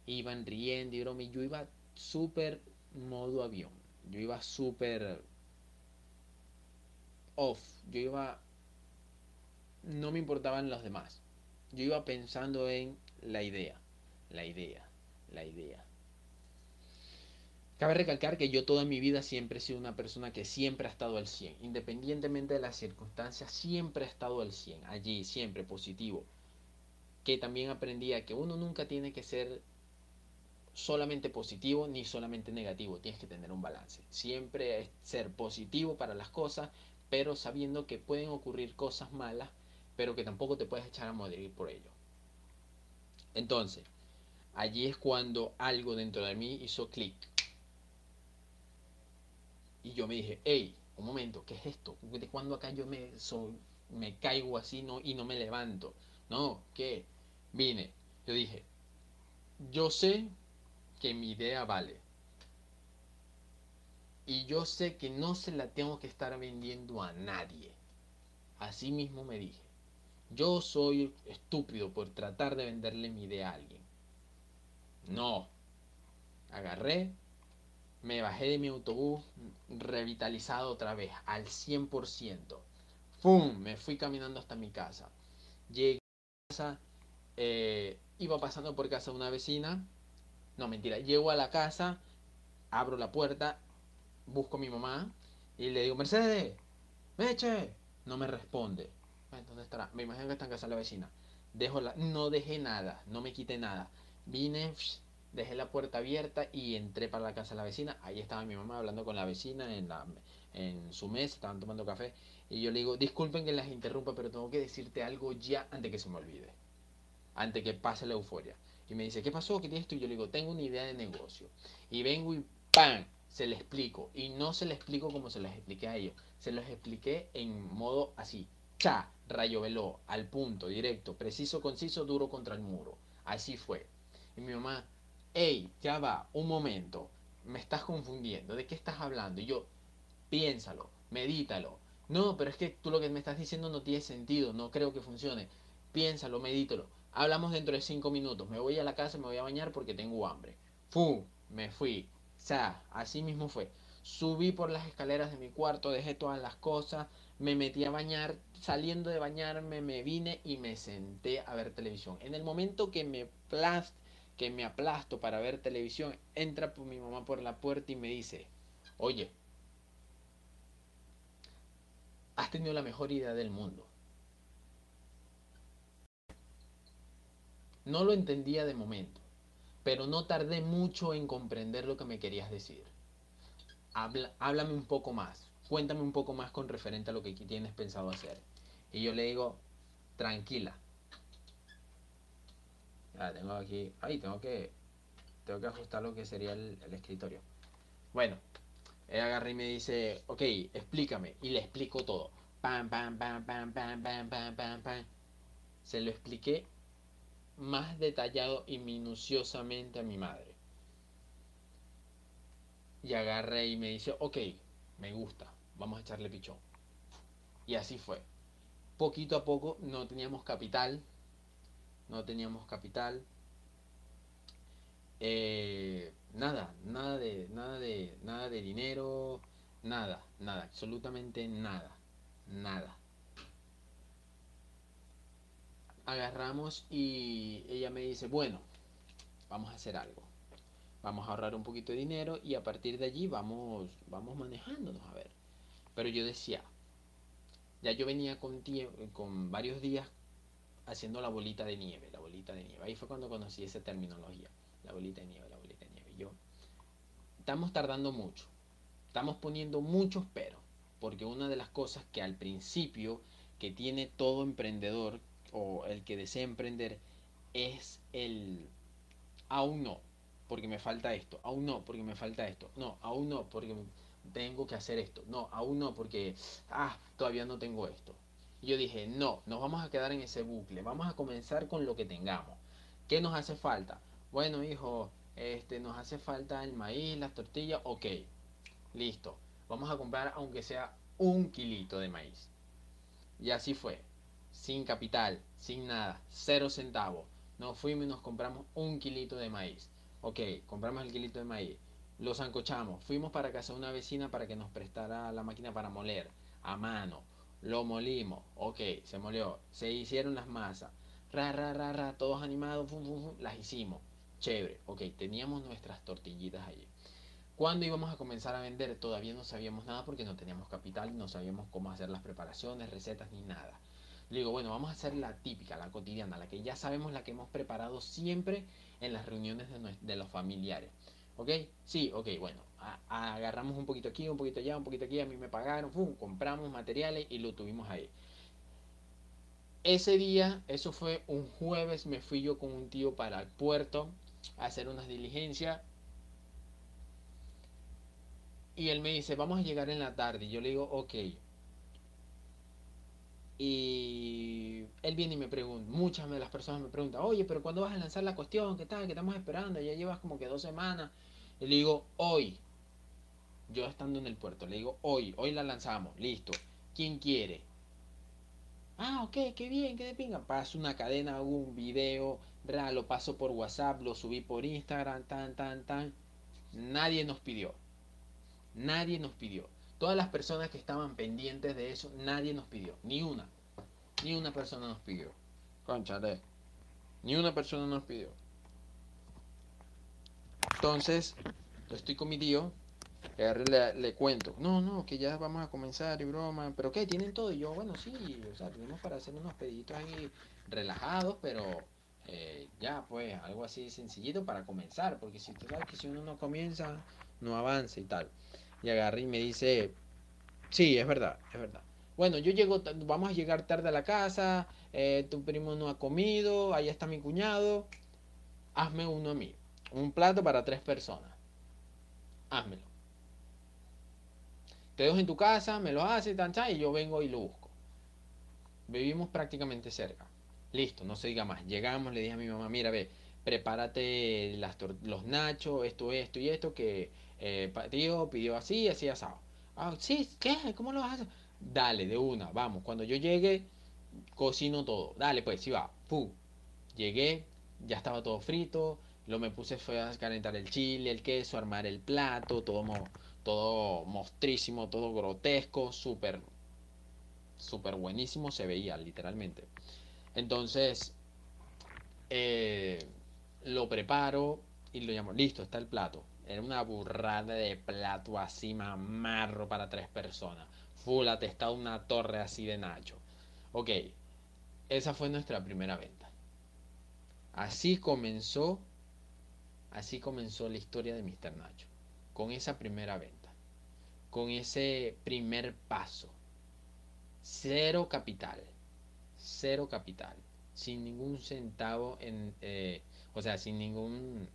iban riendo y broma. Y yo iba súper modo avión. Yo iba súper off. Yo iba. No me importaban los demás. Yo iba pensando en la idea. La idea la idea. Cabe recalcar que yo toda mi vida siempre he sido una persona que siempre ha estado al 100, independientemente de las circunstancias, siempre ha estado al 100, allí, siempre positivo. Que también aprendía que uno nunca tiene que ser solamente positivo ni solamente negativo, tienes que tener un balance. Siempre es ser positivo para las cosas, pero sabiendo que pueden ocurrir cosas malas, pero que tampoco te puedes echar a morir por ello. Entonces, allí es cuando algo dentro de mí hizo clic. Y yo me dije, hey, un momento, ¿qué es esto? ¿De cuándo acá yo me, me caigo así no, y no me levanto? No, ¿qué? Vine, yo dije, yo sé que mi idea vale. Y yo sé que no se la tengo que estar vendiendo a nadie. Así mismo me dije. Yo soy estúpido por tratar de venderle mi idea a alguien. No. Agarré, me bajé de mi autobús revitalizado otra vez, al 100%. ¡Fum! Me fui caminando hasta mi casa. Llegué a casa, eh, iba pasando por casa de una vecina. No, mentira. Llego a la casa, abro la puerta, busco a mi mamá y le digo, Mercedes, Meche. No me responde. ¿Dónde estará? Me imagino que está en casa la vecina. Dejo la... No dejé nada, no me quité nada. Vine, dejé la puerta abierta y entré para la casa de la vecina. Ahí estaba mi mamá hablando con la vecina en, la, en su mesa, estaban tomando café. Y yo le digo, disculpen que las interrumpa, pero tengo que decirte algo ya antes que se me olvide. Antes que pase la euforia. Y me dice, ¿qué pasó? ¿Qué tienes tú? Y yo le digo, tengo una idea de negocio. Y vengo y ¡pam! Se le explico. Y no se le explico como se les expliqué a ellos. Se los expliqué en modo así. Cha, rayo veló, al punto, directo, preciso, conciso, duro contra el muro. Así fue. Y mi mamá, hey, ya va, un momento, me estás confundiendo, ¿de qué estás hablando? Y yo, piénsalo, medítalo. No, pero es que tú lo que me estás diciendo no tiene sentido, no creo que funcione. Piénsalo, medítalo. Hablamos dentro de cinco minutos. Me voy a la casa, me voy a bañar porque tengo hambre. ¡Fu! Me fui. O sea, así mismo fue. Subí por las escaleras de mi cuarto, dejé todas las cosas, me metí a bañar. Saliendo de bañarme, me vine y me senté a ver televisión. En el momento que me plas que me aplasto para ver televisión, entra mi mamá por la puerta y me dice, oye, has tenido la mejor idea del mundo. No lo entendía de momento, pero no tardé mucho en comprender lo que me querías decir. Habla, háblame un poco más, cuéntame un poco más con referente a lo que tienes pensado hacer. Y yo le digo, tranquila, Ah, tengo aquí. Ahí tengo que. Tengo que ajustar lo que sería el, escritorio. Bueno, él agarra y me dice, ok, explícame. Y le explico todo. Pam, pam, pam, pam, pam, pam, pam, pam. Se lo expliqué más detallado y minuciosamente a mi madre. Y agarré y me dice, ok, me gusta, vamos a echarle pichón. Y así fue. Poquito a poco no teníamos capital, no teníamos capital. Eh, nada, nada de, nada de, nada de dinero, nada, nada, absolutamente nada, nada. Agarramos y ella me dice, bueno, vamos a hacer algo. Vamos a ahorrar un poquito de dinero y a partir de allí vamos, vamos manejándonos a ver. Pero yo decía, ya yo venía con, con varios días haciendo la bolita de nieve, la bolita de nieve. Ahí fue cuando conocí esa terminología, la bolita de nieve, la bolita de nieve. Yo, estamos tardando mucho, estamos poniendo muchos pero, porque una de las cosas que al principio que tiene todo emprendedor o el que desea emprender es el aún no, porque me falta esto, aún no, porque me falta esto, no, aún no, porque tengo que hacer esto, no, aún no, porque ah, todavía no tengo esto. Y yo dije, no, nos vamos a quedar en ese bucle, vamos a comenzar con lo que tengamos. ¿Qué nos hace falta? Bueno, hijo, este, nos hace falta el maíz, las tortillas, ok, listo. Vamos a comprar aunque sea un kilito de maíz. Y así fue, sin capital, sin nada, cero centavos. Nos fuimos y nos compramos un kilito de maíz. Ok, compramos el kilito de maíz. Lo zancochamos. Fuimos para casa de una vecina para que nos prestara la máquina para moler a mano lo molimos, ok, se molió, se hicieron las masas, ra, ra, ra, ra, todos animados, las hicimos, chévere, ok, teníamos nuestras tortillitas allí. Cuando íbamos a comenzar a vender todavía no sabíamos nada porque no teníamos capital, no sabíamos cómo hacer las preparaciones, recetas ni nada. Le digo, bueno, vamos a hacer la típica, la cotidiana, la que ya sabemos, la que hemos preparado siempre en las reuniones de los familiares. ¿Ok? Sí, ok, bueno. agarramos un poquito aquí, un poquito allá, un poquito aquí, a mí me pagaron, compramos materiales y lo tuvimos ahí. Ese día, eso fue un jueves, me fui yo con un tío para el puerto a hacer unas diligencias. Y él me dice, vamos a llegar en la tarde. Y yo le digo, ok. Y él viene y me pregunta, muchas de las personas me preguntan, oye, pero ¿cuándo vas a lanzar la cuestión? ¿Qué tal? ¿Qué estamos esperando? Ya llevas como que dos semanas. Y le digo, hoy. Yo estando en el puerto, le digo, hoy, hoy la lanzamos, listo. ¿Quién quiere? Ah, ok, qué bien, qué de pinga. Paso una cadena, hago un video, lo paso por WhatsApp, lo subí por Instagram, tan, tan, tan. Nadie nos pidió. Nadie nos pidió. Todas las personas que estaban pendientes de eso, nadie nos pidió. Ni una. Ni una persona nos pidió. Conchale. Ni una persona nos pidió. Entonces, yo estoy con mi tío, le, le, cuento, no, no, que ya vamos a comenzar y broma, pero ¿qué? ¿Tienen todo? Y yo, bueno, sí, o sea, tenemos para hacer unos pediditos ahí relajados, pero eh, ya, pues, algo así sencillito para comenzar, porque si tú sabes que si uno no comienza, no avanza y tal. Y agarra y me dice, sí, es verdad, es verdad. Bueno, yo llego, vamos a llegar tarde a la casa, eh, tu primo no ha comido, ahí está mi cuñado, hazme uno a mí. Un plato para tres personas. Házmelo. Te dejo en tu casa, me lo haces, tan, y yo vengo y lo busco. Vivimos prácticamente cerca. Listo, no se diga más. Llegamos, le dije a mi mamá, mira, ve, prepárate los nachos, esto, esto y esto, que eh, tío pidió así, así asado. Ah, sí, ¿qué? ¿Cómo lo hacer? Dale, de una, vamos. Cuando yo llegue, cocino todo. Dale, pues, sí va. Pum. Llegué, ya estaba todo frito, lo me puse fue a calentar el chile, el queso, armar el plato, todo, todo mostrísimo, todo grotesco, súper, súper buenísimo se veía, literalmente. Entonces, eh, lo preparo y lo llamo, listo, está el plato. Era una burrada de plato así mamarro para tres personas. Full atestado, una torre así de Nacho. Ok, esa fue nuestra primera venta. Así comenzó, así comenzó la historia de Mr. Nacho. Con esa primera venta. Con ese primer paso. Cero capital. Cero capital. Sin ningún centavo en... Eh, o sea, sin ningún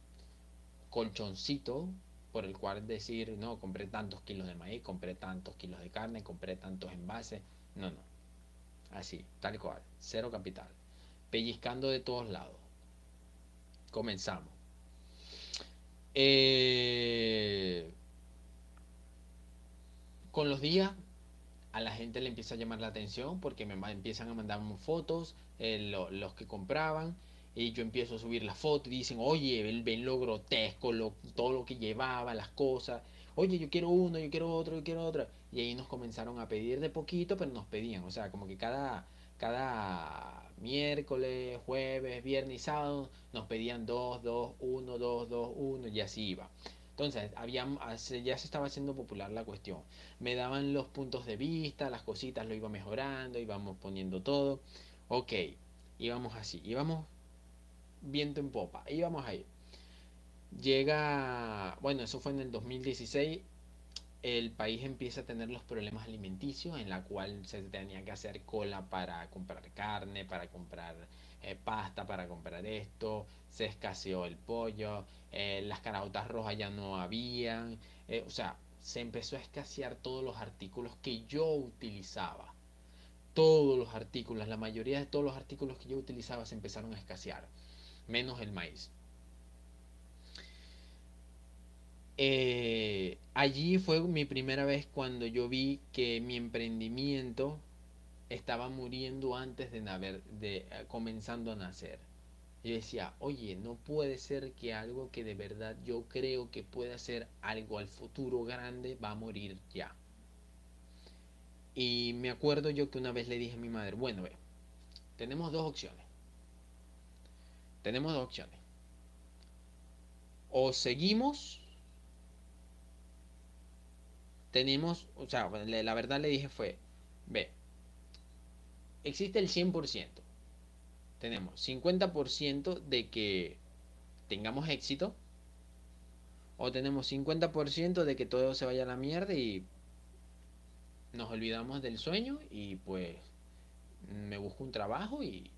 colchoncito por el cual decir, no, compré tantos kilos de maíz, compré tantos kilos de carne, compré tantos envases. No, no. Así, tal cual. Cero capital. Pellizcando de todos lados. Comenzamos. Eh, con los días a la gente le empieza a llamar la atención porque me empiezan a mandar fotos, eh, los que compraban, y yo empiezo a subir la foto y dicen, oye, ven, lo grotesco, todo lo que llevaba, las cosas. Oye, yo quiero uno, yo quiero otro, yo quiero otro. Y ahí nos comenzaron a pedir de poquito, pero nos pedían. O sea, como que cada, cada miércoles, jueves, viernes y sábado nos pedían dos, dos, uno, dos, dos, uno, y así iba. Entonces, ya se estaba haciendo popular la cuestión. Me daban los puntos de vista, las cositas lo iba mejorando, íbamos poniendo todo. Ok, íbamos así, íbamos viento en popa. Ahí vamos a ir. Llega, bueno, eso fue en el 2016. El país empieza a tener los problemas alimenticios en la cual se tenía que hacer cola para comprar carne, para comprar eh, pasta, para comprar esto. Se escaseó el pollo, eh, las caraotas rojas ya no habían. Eh, o sea, se empezó a escasear todos los artículos que yo utilizaba. Todos los artículos, la mayoría de todos los artículos que yo utilizaba se empezaron a escasear menos el maíz. Eh, allí fue mi primera vez cuando yo vi que mi emprendimiento estaba muriendo antes de, eh, comenzando a nacer. Yo decía, oye, no puede ser que algo que de verdad yo creo que puede ser algo al futuro grande va a morir ya. Y me acuerdo yo que una vez le dije a mi madre, bueno, ve, tenemos dos opciones tenemos dos opciones. O seguimos, tenemos, o sea, la verdad le dije fue, ve, existe el 100%. Tenemos 50% de que tengamos éxito. O tenemos 50% de que todo se vaya a la mierda y nos olvidamos del sueño y pues me busco un trabajo y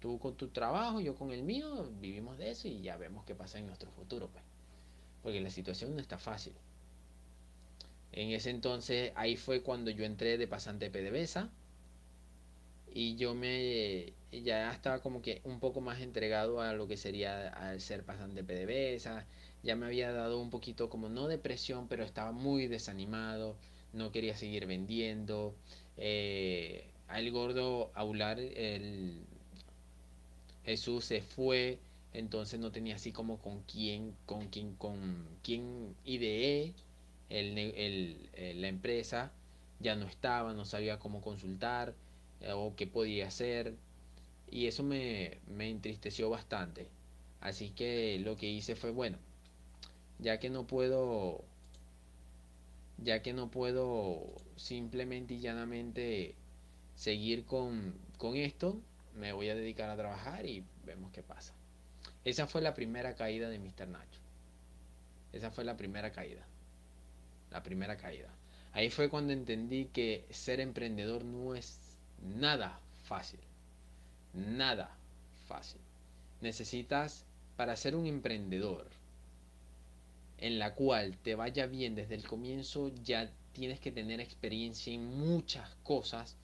Tú con tu trabajo, yo con el mío, vivimos de eso y ya vemos qué pasa en nuestro futuro, pues. Porque la situación no está fácil. En ese entonces, ahí fue cuando yo entré de pasante PDVSA y yo me ya estaba como que un poco más entregado a lo que sería al ser pasante PDVSA. Ya me había dado un poquito como no depresión, pero estaba muy desanimado, no quería seguir vendiendo. Eh, al gordo Aular, el Jesús se fue, entonces no tenía así como con quién, con quién, con quién ideé el, la empresa, ya no estaba, no sabía cómo consultar eh, o qué podía hacer y eso me, me entristeció bastante. Así que lo que hice fue, bueno, ya que no puedo, ya que no puedo simplemente y llanamente seguir con, con esto, me voy a dedicar a trabajar y vemos qué pasa. Esa fue la primera caída de Mr. Nacho. Esa fue la primera caída. La primera caída. Ahí fue cuando entendí que ser emprendedor no es nada fácil. Nada fácil. Necesitas, para ser un emprendedor, en la cual te vaya bien desde el comienzo, ya tienes que tener experiencia en muchas cosas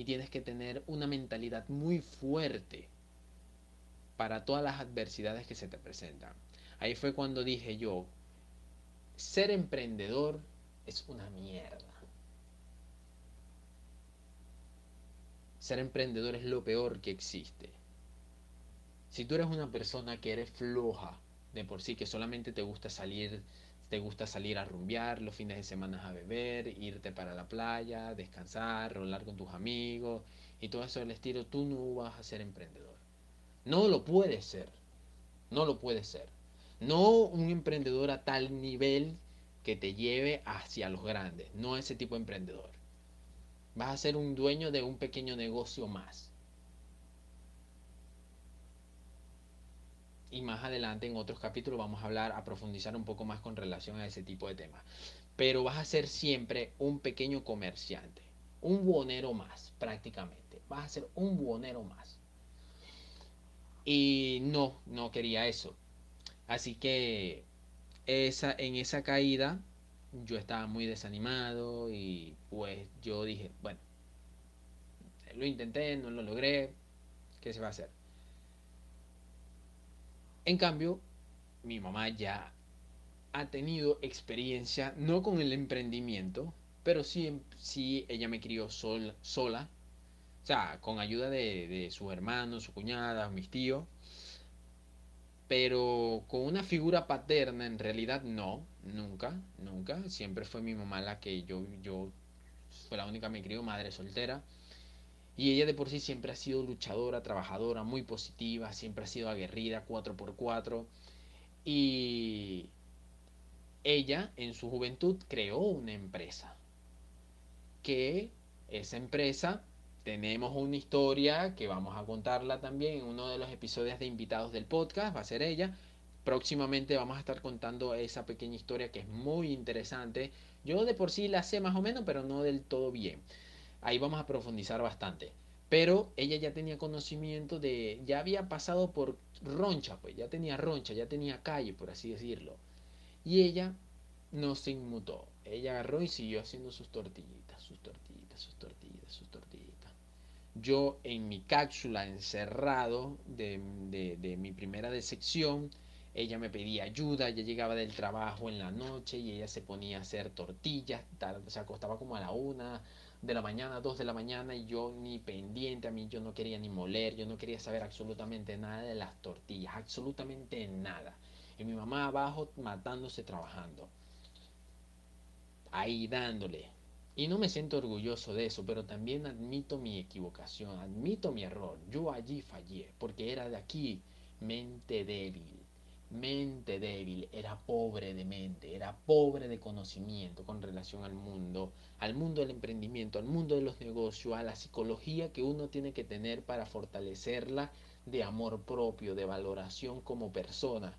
y tienes que tener una mentalidad muy fuerte para todas las adversidades que se te presentan. Ahí fue cuando dije yo, ser emprendedor es una mierda. Ser emprendedor es lo peor que existe. Si tú eres una persona que eres floja de por sí, que solamente te gusta salir te gusta salir a rumbear los fines de semana a beber, irte para la playa, descansar, rolar con tus amigos y todo eso del estilo, tú no vas a ser emprendedor. No lo puedes ser. No lo puedes ser. No un emprendedor a tal nivel que te lleve hacia los grandes. No ese tipo de emprendedor. Vas a ser un dueño de un pequeño negocio más. Y más adelante en otros capítulos vamos a hablar, a profundizar un poco más con relación a ese tipo de temas. Pero vas a ser siempre un pequeño comerciante. Un buonero más, prácticamente. Vas a ser un buonero más. Y no, no quería eso. Así que esa, en esa caída yo estaba muy desanimado y pues yo dije, bueno, lo intenté, no lo logré, ¿qué se va a hacer? En cambio, mi mamá ya ha tenido experiencia, no con el emprendimiento, pero sí, sí ella me crió sol, sola, o sea, con ayuda de, de su hermano, su cuñada, mis tíos, pero con una figura paterna en realidad no, nunca, nunca, siempre fue mi mamá la que yo, yo fue la única que me crió, madre soltera, y ella de por sí siempre ha sido luchadora, trabajadora, muy positiva, siempre ha sido aguerrida, 4x4, y ella en su juventud creó una empresa, que esa empresa tenemos una historia que vamos a contarla también en uno de los episodios de invitados del podcast, va a ser ella. Próximamente vamos a estar contando esa pequeña historia que es muy interesante. Yo de por sí la sé más o menos, pero no del todo bien. Ahí vamos a profundizar bastante. Pero ella ya tenía conocimiento de, ya había pasado por roncha, pues ya tenía roncha, ya tenía calle, por así decirlo. Y ella no se inmutó. Ella agarró y siguió haciendo sus tortillitas, sus tortillitas, sus tortillitas, sus tortillitas. Yo en mi cápsula encerrado de, de, de mi primera decepción, ella me pedía ayuda, ella llegaba del trabajo en la noche y ella se ponía a hacer tortillas, se acostaba como a la una de la mañana, dos de la mañana y yo ni pendiente a mí, yo no quería ni moler, yo no quería saber absolutamente nada de las tortillas, absolutamente nada. Y mi mamá abajo matándose trabajando ahí dándole. Y no me siento orgulloso de eso, pero también admito mi equivocación, admito mi error. Yo allí fallé, porque era de aquí, mente débil, mente débil, era pobre de mente, era pobre de conocimiento con relación al mundo, al mundo del emprendimiento, al mundo de los negocios, a la psicología que uno tiene que tener para fortalecerla de amor propio, de valoración como persona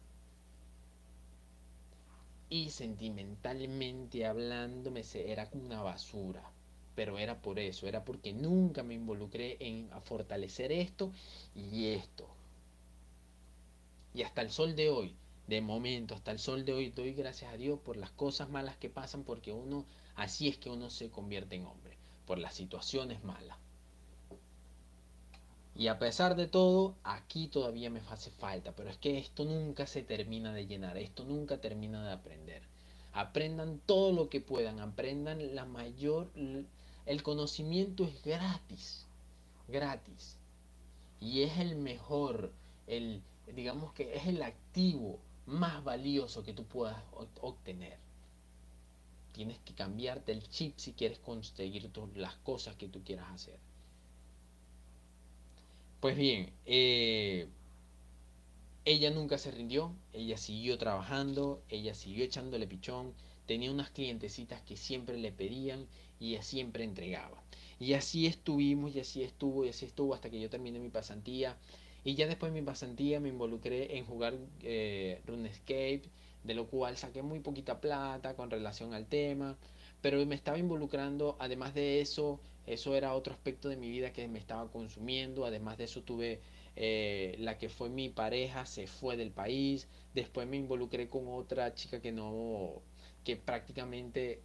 y sentimentalmente hablando me era una basura. Pero era por eso, era porque nunca me involucré en fortalecer esto y esto. Y hasta el sol de hoy, de momento, hasta el sol de hoy, doy gracias a Dios por las cosas malas que pasan, porque uno, así es que uno se convierte en hombre, por las situaciones malas. Y a pesar de todo, aquí todavía me hace falta, pero es que esto nunca se termina de llenar, esto nunca termina de aprender. Aprendan todo lo que puedan, aprendan la mayor... El conocimiento es gratis, gratis. Y es el mejor, el, digamos que es el activo más valioso que tú puedas obtener. Tienes que cambiarte el chip si quieres conseguir las cosas que tú quieras hacer. Pues bien, eh, ella nunca se rindió, ella siguió trabajando, ella siguió echándole pichón, tenía unas clientecitas que siempre le pedían y ella siempre entregaba. Y así estuvimos, y así estuvo, y así estuvo hasta que yo terminé mi pasantía. Y ya después de mi pasantía me involucré en jugar eh, RuneScape, de lo cual saqué muy poquita plata con relación al tema, pero me estaba involucrando, además de eso, eso era otro aspecto de mi vida que me estaba consumiendo. Además de eso tuve eh, la que fue mi pareja, se fue del país. Después me involucré con otra chica que no, que prácticamente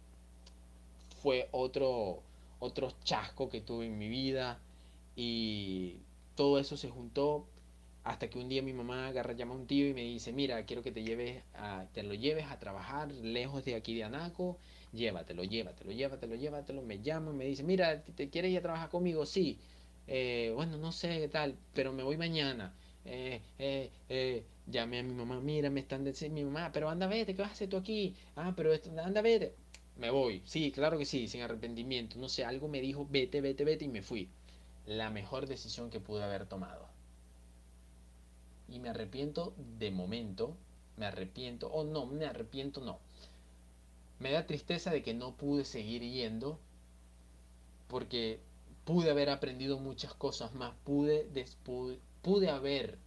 fue otro, otro chasco que tuve en mi vida. Y todo eso se juntó hasta que un día mi mamá agarra, llama a un tío y me dice, mira, quiero que te lleves a, te lo lleves a trabajar lejos de aquí de Anaco llévatelo, llévatelo, llévatelo, llévatelo. Me llama, me dice, mira, ¿te quieres ir a trabajar conmigo? Sí. Eh, bueno, no sé qué tal, pero me voy mañana. Eh, eh, eh, llamé a mi mamá, mira, me están diciendo mi mamá, pero anda, vete, ¿qué vas a hacer tú aquí? Ah, pero anda, vete. Me voy, sí, claro que sí, sin arrepentimiento. No sé, algo me dijo, vete, vete, vete, y me fui. La mejor decisión que pude haber tomado. y me arrepiento de momento, me arrepiento, o no, me arrepiento no. Me da tristeza de que no pude seguir yendo porque pude haber aprendido muchas cosas más, pude, pude, pude haber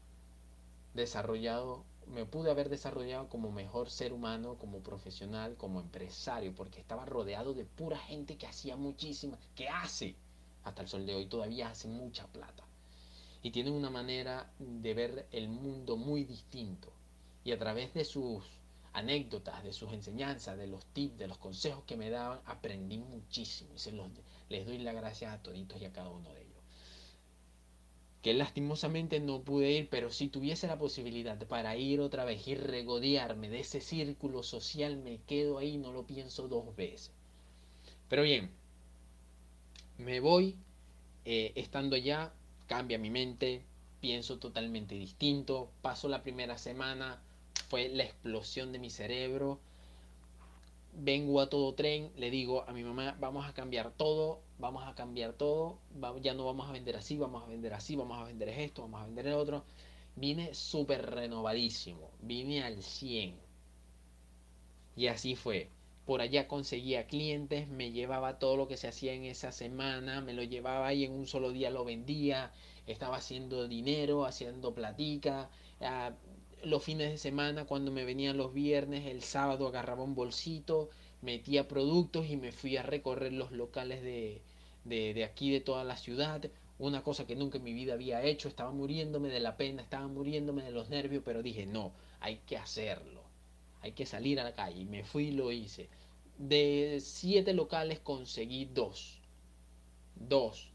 desarrollado, me pude haber desarrollado como mejor ser humano, como profesional, como empresario, porque estaba rodeado de pura gente que hacía muchísima, que hace, hasta el sol de hoy todavía hace mucha plata. Y tienen una manera de ver el mundo muy distinto. Y a través de sus anécdotas, de sus enseñanzas, de los tips, de los consejos que me daban, aprendí muchísimo. Y se los, les doy la gracia a toditos y a cada uno de ellos. Que lastimosamente no pude ir, pero si tuviese la posibilidad para ir otra vez y regodearme de ese círculo social, me quedo ahí, no lo pienso dos veces. Pero bien, me voy, eh, estando allá, cambia mi mente, pienso totalmente distinto, paso la primera semana, fue la explosión de mi cerebro, vengo a todo tren, le digo a mi mamá, vamos a cambiar todo, vamos a cambiar todo, ya no vamos a vender así, vamos a vender así, vamos a vender esto, vamos a vender el otro. Vine súper renovadísimo, vine al 100. Y así fue. Por allá conseguía clientes, me llevaba todo lo que se hacía en esa semana, me lo llevaba y en un solo día lo vendía, estaba haciendo dinero, haciendo platica, ah, los fines de semana, cuando me venían los viernes, el sábado agarraba un bolsito, metía productos y me fui a recorrer los locales de, de, aquí, de toda la ciudad. Una cosa que nunca en mi vida había hecho, estaba muriéndome de la pena, estaba muriéndome de los nervios, pero dije, no, hay que hacerlo, hay que salir a la calle. Y me fui y lo hice. De siete locales conseguí dos. Dos.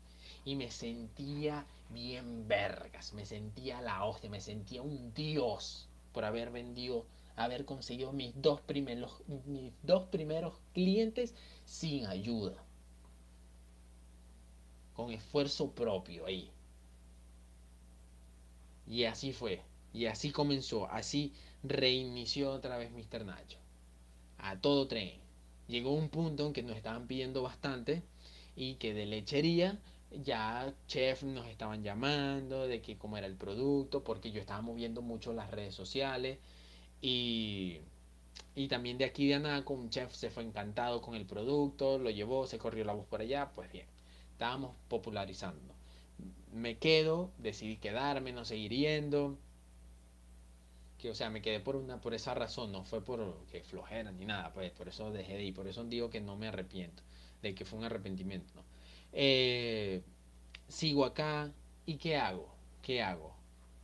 Y me sentía bien vergas, me sentía la hostia, me sentía un dios por haber vendido, haber conseguido mis dos primeros, mis dos primeros clientes sin ayuda, con esfuerzo propio ahí. Y así fue, y así comenzó, así reinició otra vez Mr. Nacho, a todo tren. Llegó un punto en que nos estaban pidiendo bastante y que de lechería ya chef nos estaban llamando de que cómo era el producto, porque yo estaba moviendo mucho las redes sociales y, y también de aquí de Anaco un chef se fue encantado con el producto, lo llevó, se corrió la voz por allá, pues bien, estábamos popularizando. Me quedo, decidí quedarme, no seguir yendo. O sea, me quedé por una por esa razón, no fue por que flojera ni nada, pues por eso dejé de ir, por eso digo que no me arrepiento, de que fue un arrepentimiento. Eh, sigo acá y ¿qué hago? ¿Qué hago?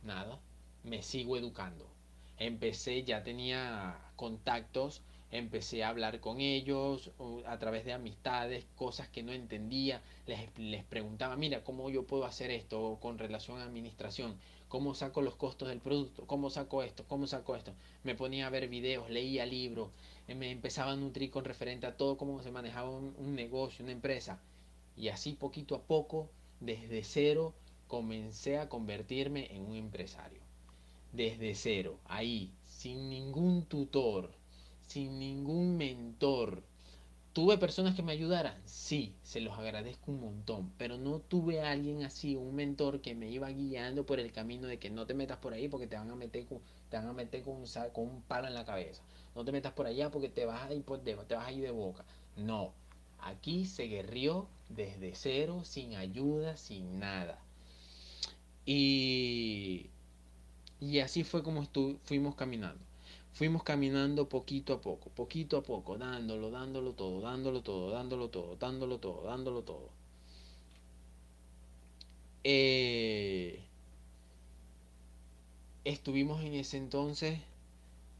Nada, me sigo educando. Empecé, ya tenía contactos, empecé a hablar con ellos a través de amistades, cosas que no entendía, les, les preguntaba, mira, ¿cómo yo puedo hacer esto con relación a administración? ¿Cómo saco los costos del producto? ¿Cómo saco esto? ¿Cómo saco esto? Me ponía a ver videos, leía libros, me empezaba a nutrir con referente a todo cómo se manejaba un negocio, una empresa y así poquito a poco, desde cero, comencé a convertirme en un empresario. Desde cero, ahí, sin ningún tutor, sin ningún mentor. ¿Tuve personas que me ayudaran? Sí, se los agradezco un montón, pero no tuve a alguien así, un mentor que me iba guiando por el camino de que no te metas por ahí porque te van a meter con, te van a meter con, un, con un palo en la cabeza. No te metas por allá porque te vas a ir, te vas a ir de boca. No, Aquí se guerrió desde cero, sin ayuda, sin nada. Y, y así fue como fuimos caminando. Fuimos caminando poquito a poco, poquito a poco, dándolo, dándolo todo, dándolo todo, dándolo todo, dándolo todo, dándolo todo. Eh, estuvimos en ese entonces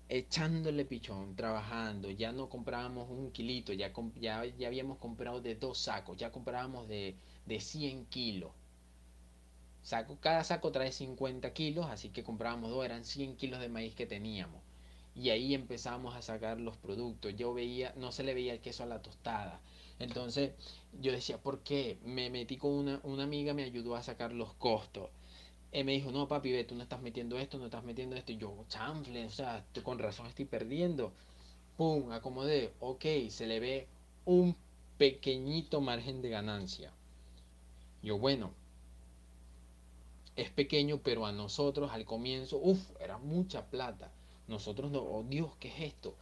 echándole pichón, trabajando, ya no comprábamos un kilito, ya, ya, ya habíamos comprado de dos sacos, ya comprábamos de, de 100 kilos. Saco, cada saco trae 50 kilos, así que comprábamos dos, eran 100 kilos de maíz que teníamos. Y ahí empezamos a sacar los productos. Yo veía, no se le veía el queso a la tostada. Entonces yo decía, ¿por qué? Me metí con una, una amiga, me ayudó a sacar los costos él me dijo, no, papi, ve, tú no estás metiendo esto, no estás metiendo esto. Y yo, chanfle, o sea, con razón estoy perdiendo. Pum, acomodé. Ok, se le ve un pequeñito margen de ganancia. Yo, bueno, es pequeño, pero a nosotros al comienzo, uff, era mucha plata. Nosotros no, oh Dios, ¿qué es esto?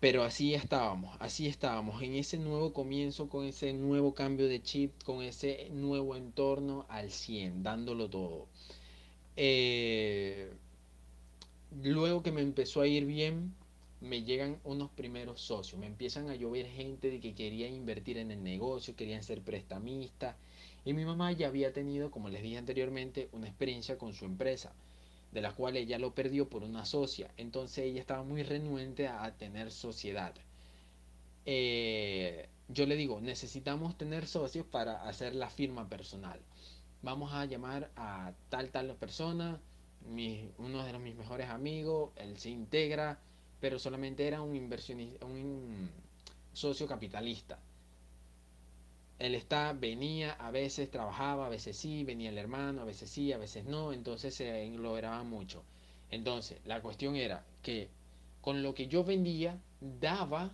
Pero así estábamos, así estábamos, en ese nuevo comienzo, con ese nuevo cambio de chip, con ese nuevo entorno al 100, dándolo todo. Eh, luego que me empezó a ir bien, me llegan unos primeros socios, me empiezan a llover gente de que quería invertir en el negocio, querían ser prestamistas. Y mi mamá ya había tenido, como les dije anteriormente, una experiencia con su empresa, de la cual ella lo perdió por una socia. Entonces ella estaba muy renuente a tener sociedad. Eh, yo le digo, necesitamos tener socios para hacer la firma personal. Vamos a llamar a tal, tal persona, uno de mis mejores amigos, él se integra, pero solamente era un inversionista, un socio capitalista. Él está, venía, a veces trabajaba, a veces sí, venía el hermano, a veces sí, a veces no, entonces se englobaba mucho. Entonces, la cuestión era que con lo que yo vendía, daba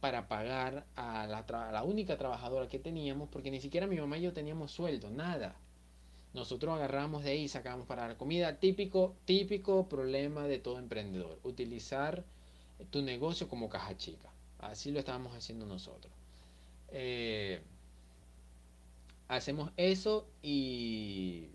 para pagar a la, la única trabajadora que teníamos, porque ni siquiera mi mamá y yo teníamos sueldo, nada. Nosotros agarramos de ahí sacamos para la comida. Típico, típico problema de todo emprendedor. Utilizar tu negocio como caja chica. Así lo estábamos haciendo nosotros. Eh, hacemos eso y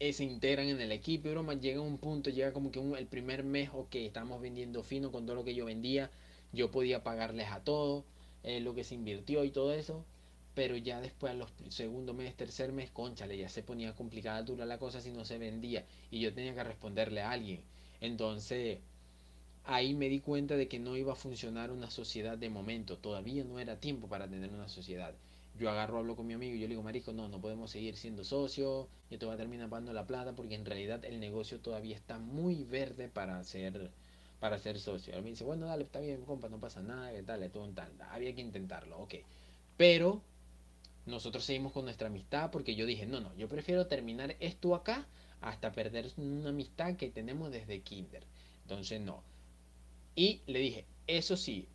se integran en el equipo y broma, llega un punto, llega como que el primer mes, ok, estamos vendiendo fino con todo lo que yo vendía, yo podía pagarles a todos, eh, lo que se invirtió y todo eso, pero ya después a los segundo mes, tercer mes, conchale, ya se ponía complicada, dura la cosa si no se vendía y yo tenía que responderle a alguien. Entonces, ahí me di cuenta de que no iba a funcionar una sociedad de momento, todavía no era tiempo para tener una sociedad. Yo agarro, hablo con mi amigo y yo le digo, Marico, no, no podemos seguir siendo socios, yo te voy a terminar pagando la plata porque en realidad el negocio todavía está muy verde para ser, para ser socio. Él me dice, bueno, dale, está bien, compa, no pasa nada, que tal, todo un tal. Había que intentarlo, ok. Pero nosotros seguimos con nuestra amistad porque yo dije, no, no, yo prefiero terminar esto acá hasta perder una amistad que tenemos desde kinder. Entonces, no. Y le dije, eso sí,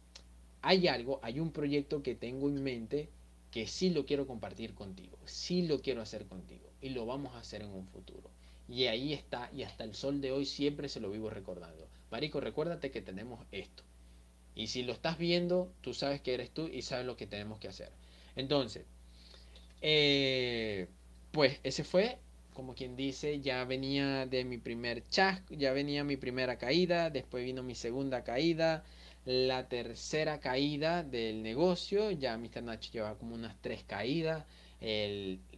hay algo, hay un proyecto que tengo en mente que sí lo quiero compartir contigo, sí lo quiero hacer contigo y lo vamos a hacer en un futuro. Y ahí está, y hasta el sol de hoy siempre se lo vivo recordando. Marico, recuérdate que tenemos esto. Y si lo estás viendo, tú sabes que eres tú y sabes lo que tenemos que hacer. Entonces, eh, pues ese fue, como quien dice, ya venía de mi primer chasco, ya venía mi primera caída, después vino mi segunda caída, la tercera caída del negocio, ya Mr. Nacho lleva como unas tres caídas,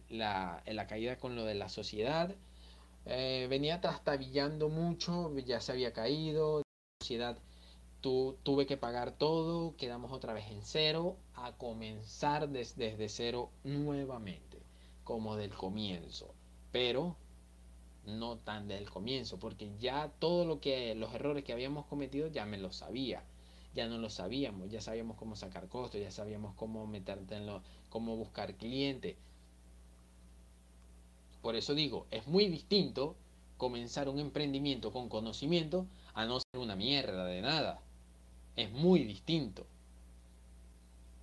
la, la, caída con lo de la sociedad, eh, venía trastabillando mucho, ya se había caído, la sociedad tuve que pagar todo, quedamos otra vez en cero, a comenzar desde cero nuevamente, como del comienzo, pero no tan del comienzo, porque ya todo lo que los errores que habíamos cometido ya me los sabía, ya no lo sabíamos, ya sabíamos cómo sacar costos, ya sabíamos cómo meterte en lo, cómo buscar clientes. Por eso digo, es muy distinto comenzar un emprendimiento con conocimiento a no ser una mierda de nada es muy distinto.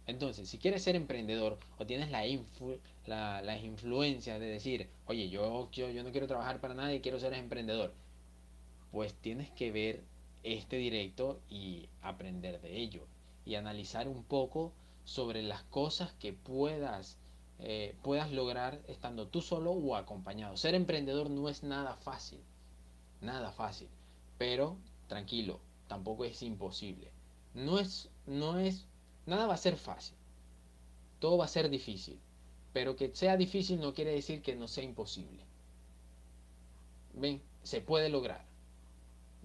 Entonces, si quieres ser emprendedor o tienes la, influ la, las influencias de decir, oye, yo, yo, yo no quiero trabajar para nadie, quiero ser emprendedor, pues tienes que ver este directo y aprender de ello y analizar un poco sobre las cosas que puedas, eh, puedas lograr estando tú solo o acompañado. Ser emprendedor no es nada fácil, nada fácil, pero tranquilo, tampoco es imposible. No es, no es, nada va a ser fácil. Todo va a ser difícil. Pero que sea difícil no quiere decir que no sea imposible. Ven, se puede lograr.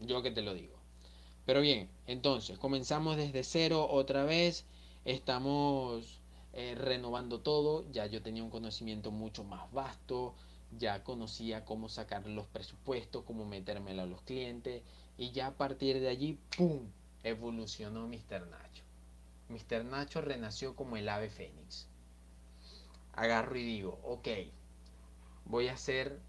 Yo que te lo digo. Pero bien, entonces, comenzamos desde cero otra vez. Estamos eh, renovando todo. Ya yo tenía un conocimiento mucho más vasto. Ya conocía cómo sacar los presupuestos, cómo metérmelo a los clientes. Y ya a partir de allí, ¡pum! evolucionó Mr. Nacho. Mr. Nacho renació como el ave fénix. Agarro y digo, ok, voy a hacer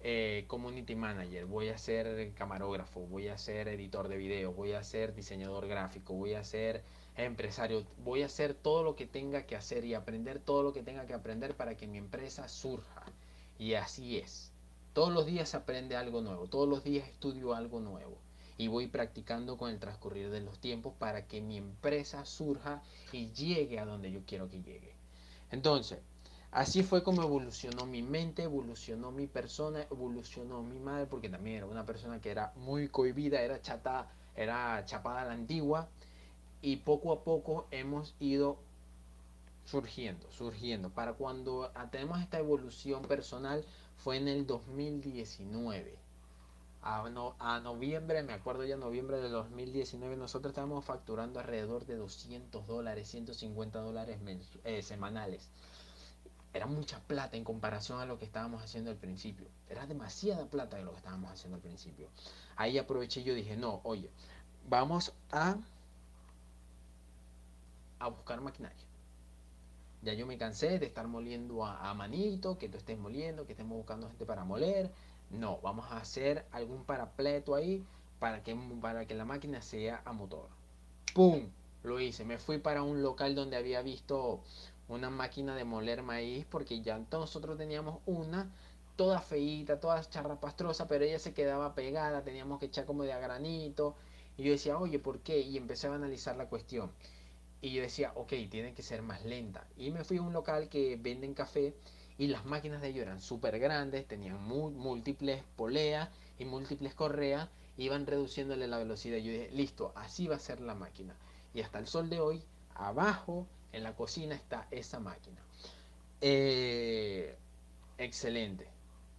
eh, community manager, voy a ser camarógrafo, voy a ser editor de video, voy a ser diseñador gráfico, voy a ser empresario, voy a hacer todo lo que tenga que hacer y aprender todo lo que tenga que aprender para que mi empresa surja. Y así es. Todos los días aprende algo nuevo, todos los días estudio algo nuevo y voy practicando con el transcurrir de los tiempos para que mi empresa surja y llegue a donde yo quiero que llegue. Entonces, así fue como evolucionó mi mente, evolucionó mi persona, evolucionó mi madre, porque también era una persona que era muy cohibida, era chata, era chapada a la antigua, y poco a poco hemos ido surgiendo, surgiendo. Para cuando tenemos esta evolución personal fue en el 2019. A, a, noviembre, me acuerdo ya noviembre de 2019, nosotros estábamos facturando alrededor de 200 dólares, 150 dólares eh, semanales. Era mucha plata en comparación a lo que estábamos haciendo al principio. Era demasiada plata de lo que estábamos haciendo al principio. Ahí aproveché y yo dije, no, oye, vamos a a buscar maquinaria. Ya yo me cansé de estar moliendo a, manito, que tú estés moliendo, que estemos buscando gente para moler. No, vamos a hacer algún parapleto ahí para que, para que la máquina sea a motor. ¡Pum! Lo hice. Me fui para un local donde había visto una máquina de moler maíz porque ya nosotros teníamos una toda feíta, toda charrapastrosa, pero ella se quedaba pegada, teníamos que echar como de a granito. Y yo decía, oye, ¿por qué? Y empecé a analizar la cuestión. Y yo decía, ok, tiene que ser más lenta. Y me fui a un local que venden café y las máquinas de ellos eran súper grandes, tenían múltiples poleas y múltiples correas, iban reduciéndole la velocidad. Yo dije, listo, así va a ser la máquina. Y hasta el sol de hoy, abajo en la cocina está esa máquina. Eh, excelente,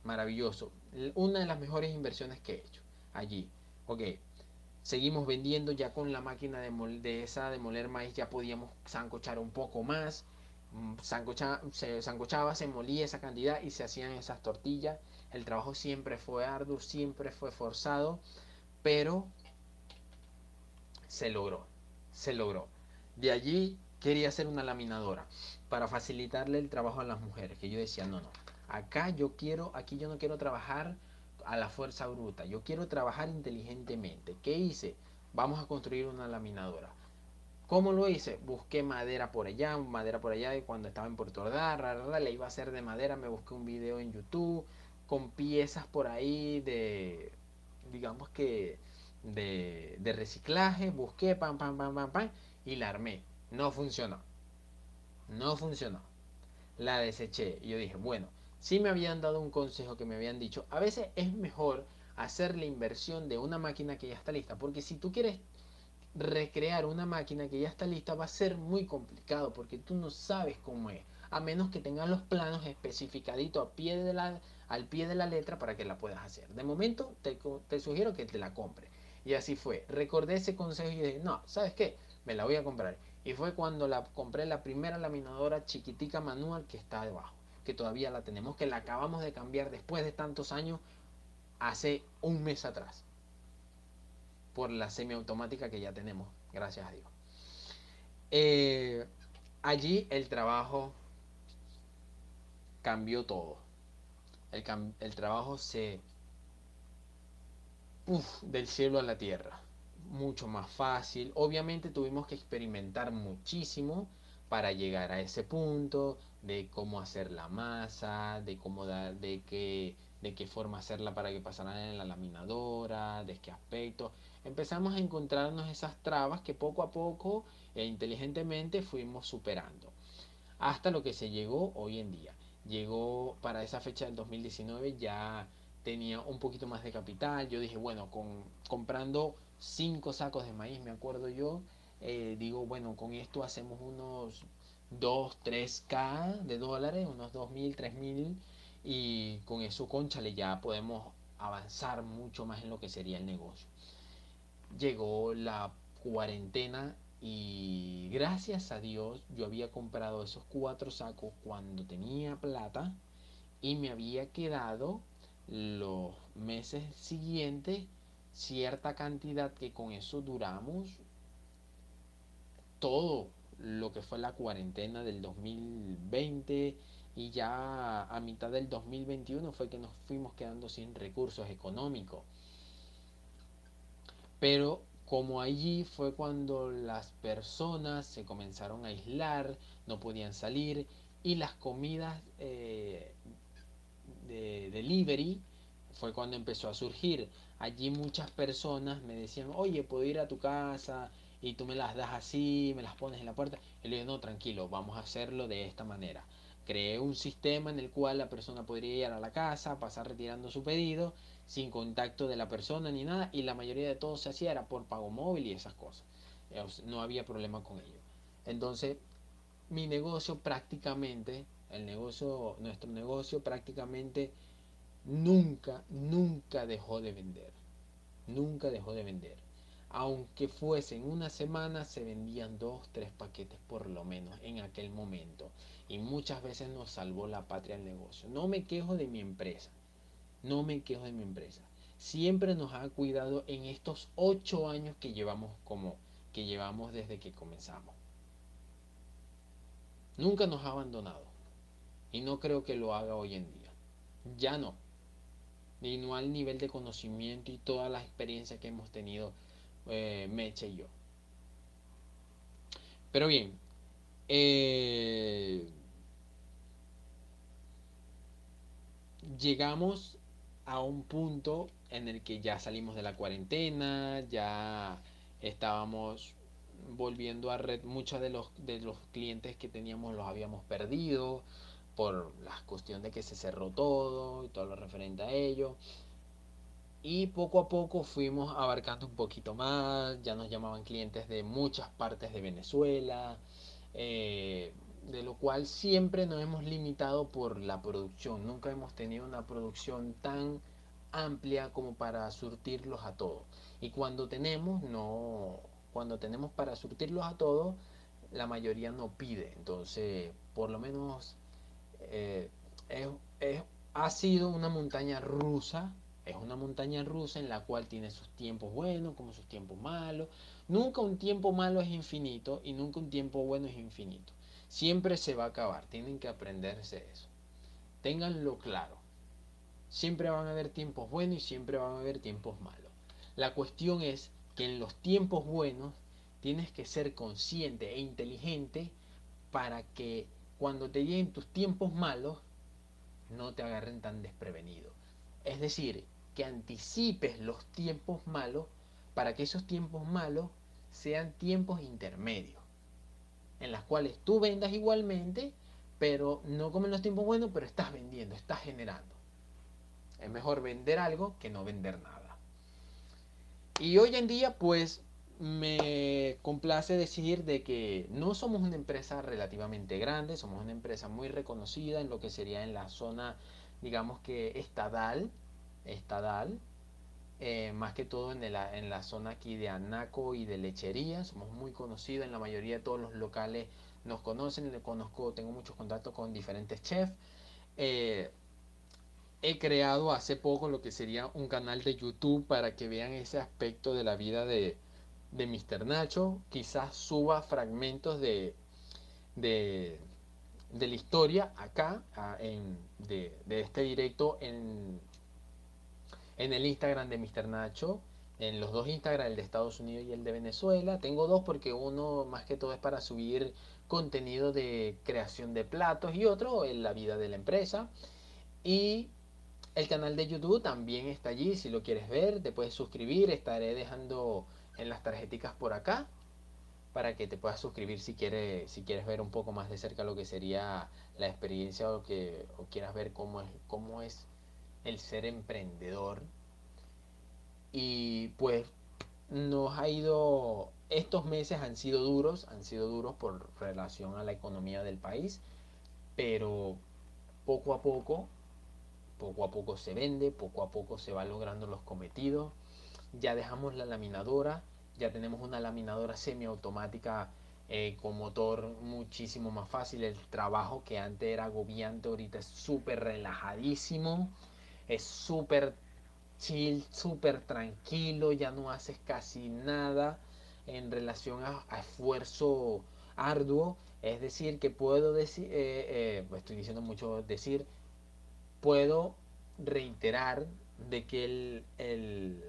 maravilloso. Una de las mejores inversiones que he hecho allí. Ok, Seguimos vendiendo ya con la máquina de, esa de moler maíz, ya podíamos sancochar un poco más. Mm, se sancochaba, se molía esa cantidad y se hacían esas tortillas. El trabajo siempre fue arduo, siempre fue forzado, pero se logró, se logró. De allí quería hacer una laminadora para facilitarle el trabajo a las mujeres, que yo decía, no, no, acá yo quiero, aquí yo no quiero trabajar a la fuerza bruta. Yo quiero trabajar inteligentemente. ¿Qué hice? Vamos a construir una laminadora. ¿Cómo lo hice? Busqué madera por allá, madera por allá de cuando estaba en Puerto Ordaz, le iba a hacer de madera, me busqué un video en YouTube con piezas por ahí de, digamos que, de, de reciclaje, busqué, pam, pam, pam, pam, pam, y la armé. No funcionó. No funcionó. La deseché. Y yo dije, bueno, sí me habían dado un consejo que me habían dicho, a veces es mejor hacer la inversión de una máquina que ya está lista, porque si tú quieres recrear una máquina que ya está lista va a ser muy complicado porque tú no sabes cómo es, a menos que tengas los planos especificaditos a pie de la, al pie de la letra para que la puedas hacer. De momento te, te sugiero que te la compres. Y así fue. Recordé ese consejo y dije, no, ¿sabes qué? Me la voy a comprar. Y fue cuando la compré la primera laminadora chiquitica manual que está debajo que todavía la tenemos, que la acabamos de cambiar después de tantos años, hace un mes atrás, por la semiautomática que ya tenemos, gracias a Dios. Eh, allí el trabajo cambió todo. El, el trabajo se... Uf, del cielo a la tierra. Mucho más fácil. Obviamente tuvimos que experimentar muchísimo para llegar a ese punto, de cómo hacer la masa, de cómo dar, de qué, de qué forma hacerla para que pasara en la laminadora, de qué aspecto. Empezamos a encontrarnos esas trabas que poco a poco e inteligentemente fuimos superando. Hasta lo que se llegó hoy en día. Llegó para esa fecha del 2019 ya tenía un poquito más de capital. Yo dije, bueno, con, comprando cinco sacos de maíz, me acuerdo yo, eh, digo, bueno, con esto hacemos unos 2, 3K de dólares, unos 2.000, 3.000 y con eso, conchale, ya podemos avanzar mucho más en lo que sería el negocio. Llegó la cuarentena y gracias a Dios yo había comprado esos cuatro sacos cuando tenía plata y me había quedado los meses siguientes cierta cantidad que con eso duramos todo lo que fue la cuarentena del 2020, y ya a mitad del 2021 fue que nos fuimos quedando sin recursos económicos. Pero como allí fue cuando las personas se comenzaron a aislar, no podían salir y las comidas eh, de delivery fue cuando empezó a surgir. Allí muchas personas me decían, oye, puedo ir a tu casa y tú me las das así, me las pones en la puerta. Y le digo, no, tranquilo, vamos a hacerlo de esta manera. Creé un sistema en el cual la persona podría ir a la casa, pasar retirando su pedido sin contacto de la persona ni nada y la mayoría de todo se hacía era por pago móvil y esas cosas. No había problema con ello. Entonces, mi negocio prácticamente, el negocio, nuestro negocio prácticamente nunca, nunca dejó de vender. Nunca dejó de vender. Aunque fuesen una semana, se vendían dos, tres paquetes por lo menos en aquel momento. Y muchas veces nos salvó la patria el negocio. No me quejo de mi empresa. No me quejo de mi empresa. Siempre nos ha cuidado en estos ocho años que llevamos como que llevamos desde que comenzamos. Nunca nos ha abandonado. Y no creo que lo haga hoy en día. Ya no. Y no al nivel de conocimiento y toda la experiencia que hemos tenido eh, Meche y yo. Pero bien, eh, llegamos a un punto en el que ya salimos de la cuarentena, ya estábamos volviendo a red, muchos de los, de los clientes que teníamos los habíamos perdido por la cuestión de que se cerró todo y todo lo referente a ello. Y poco a poco fuimos abarcando un poquito más, ya nos llamaban clientes de muchas partes de Venezuela, eh, de lo cual siempre nos hemos limitado por la producción. Nunca hemos tenido una producción tan amplia como para surtirlos a todos. Y cuando tenemos, no, cuando tenemos para surtirlos a todos, la mayoría no pide. Entonces, por lo menos eh, ha sido una montaña rusa. Es una montaña rusa en la cual tiene sus tiempos buenos como sus tiempos malos. Nunca un tiempo malo es infinito y nunca un tiempo bueno es infinito. Siempre se va a acabar, tienen que aprenderse eso. Ténganlo claro. Siempre van a haber tiempos buenos y siempre van a haber tiempos malos. La cuestión es que en los tiempos buenos tienes que ser consciente e inteligente para que cuando te lleguen tus tiempos malos no te agarren tan desprevenido. Es decir, que anticipes los tiempos malos para que esos tiempos malos sean tiempos intermedios en las cuales tú vendas igualmente, pero no como en los tiempos buenos, pero estás vendiendo, estás generando. Es mejor vender algo que no vender nada. Y hoy en día, pues, me complace decir de que no somos una empresa relativamente grande, somos una empresa muy reconocida en lo que sería en la zona, digamos que estadal, estadal, eh, más que todo en la, en la zona aquí de Anaco y de Lechería. Somos muy conocidos, en la mayoría de todos los locales nos conocen, conozco, tengo muchos contactos con diferentes chefs. Eh, he creado hace poco lo que sería un canal de YouTube para que vean ese aspecto de la vida de, de Mr. Nacho. Quizás suba fragmentos de, de, de la historia acá en, de, de este directo en en el Instagram de Mr. Nacho, en los dos Instagram, el de Estados Unidos y el de Venezuela. Tengo dos porque uno más que todo es para subir contenido de creación de platos y otro en la vida de la empresa. Y el canal de YouTube también está allí, si lo quieres ver, te puedes suscribir, estaré dejando en las tarjeticas por acá para que te puedas suscribir si quieres, si quieres ver un poco más de cerca lo que sería la experiencia o que quieras ver cómo es, cómo es el ser emprendedor. Y pues nos ha ido, estos meses han sido duros, han sido duros por relación a la economía del país, pero poco a poco, poco a poco se vende, poco a poco se va logrando los cometidos. Ya dejamos la laminadora, ya tenemos una laminadora semiautomática eh, con motor muchísimo más fácil. El trabajo que antes era agobiante, ahorita es súper relajadísimo es súper chill, súper tranquilo, ya no haces casi nada en relación a, esfuerzo, arduo, es decir, que puedo decir, eh, eh, estoy diciendo mucho decir, puedo reiterar de que el,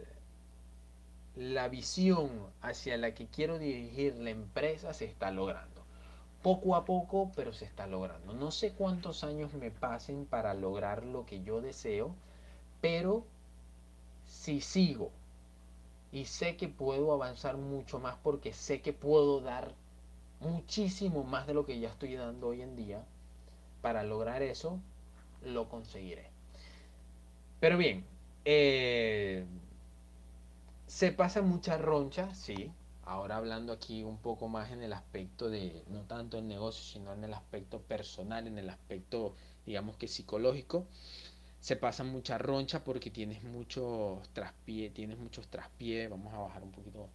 la visión hacia la que quiero dirigir la empresa se está logrando. Poco a poco, pero se está logrando. No sé cuántos años me pasen para lograr lo que yo deseo, pero si sigo y sé que puedo avanzar mucho más porque sé que puedo dar muchísimo más de lo que ya estoy dando hoy en día, para lograr eso, lo conseguiré. Pero bien, eh, se pasa mucha roncha, sí. Ahora hablando aquí un poco más en el aspecto de, no tanto el negocio, sino en el aspecto personal, en el aspecto, digamos que psicológico, se pasa mucha roncha porque tienes muchos traspiés, tienes muchos traspiés. Vamos a bajar un poquito.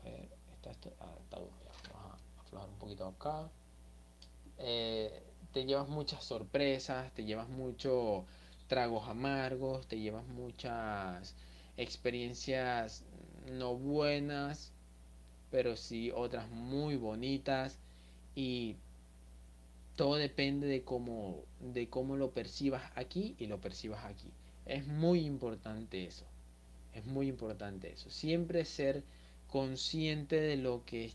A ver, está, ah, está, vamos a aflojar un poquito acá. Eh, te llevas muchas sorpresas, te llevas muchos tragos amargos, te llevas muchas experiencias no buenas, pero sí otras muy bonitas y todo depende de cómo, de cómo lo percibas aquí y lo percibas aquí. Es muy importante eso. Es muy importante eso. Siempre ser consciente de lo que,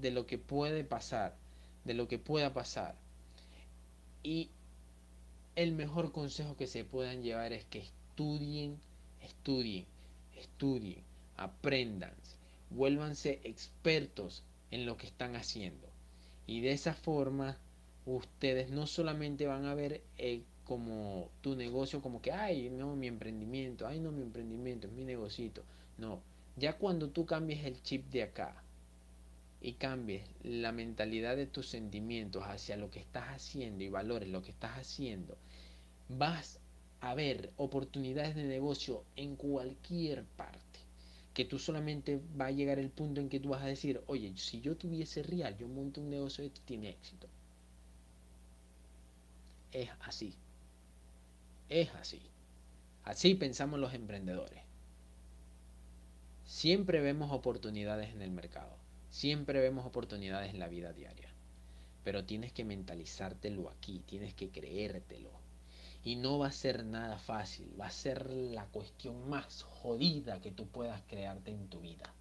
de lo que puede pasar, de lo que pueda pasar. Y el mejor consejo que se puedan llevar es que estudien, estudien, estudien, aprendan, vuélvanse expertos en lo que están haciendo. Y de esa forma ustedes no solamente van a ver eh, como tu negocio como que, ay, no, mi emprendimiento, ay, no, mi emprendimiento, es mi negocito. No, ya cuando tú cambies el chip de acá y cambies la mentalidad de tus sentimientos hacia lo que estás haciendo y valores lo que estás haciendo, vas a ver oportunidades de negocio en cualquier parte. Que tú solamente va a llegar el punto en que tú vas a decir, oye, si yo tuviese real, yo monto un negocio y tiene éxito es así. Es así. Así pensamos los emprendedores. Siempre vemos oportunidades en el mercado. Siempre vemos oportunidades en la vida diaria. Pero tienes que mentalizártelo aquí, tienes que creértelo. Y no va a ser nada fácil, va a ser la cuestión más jodida que tú puedas crearte en tu vida.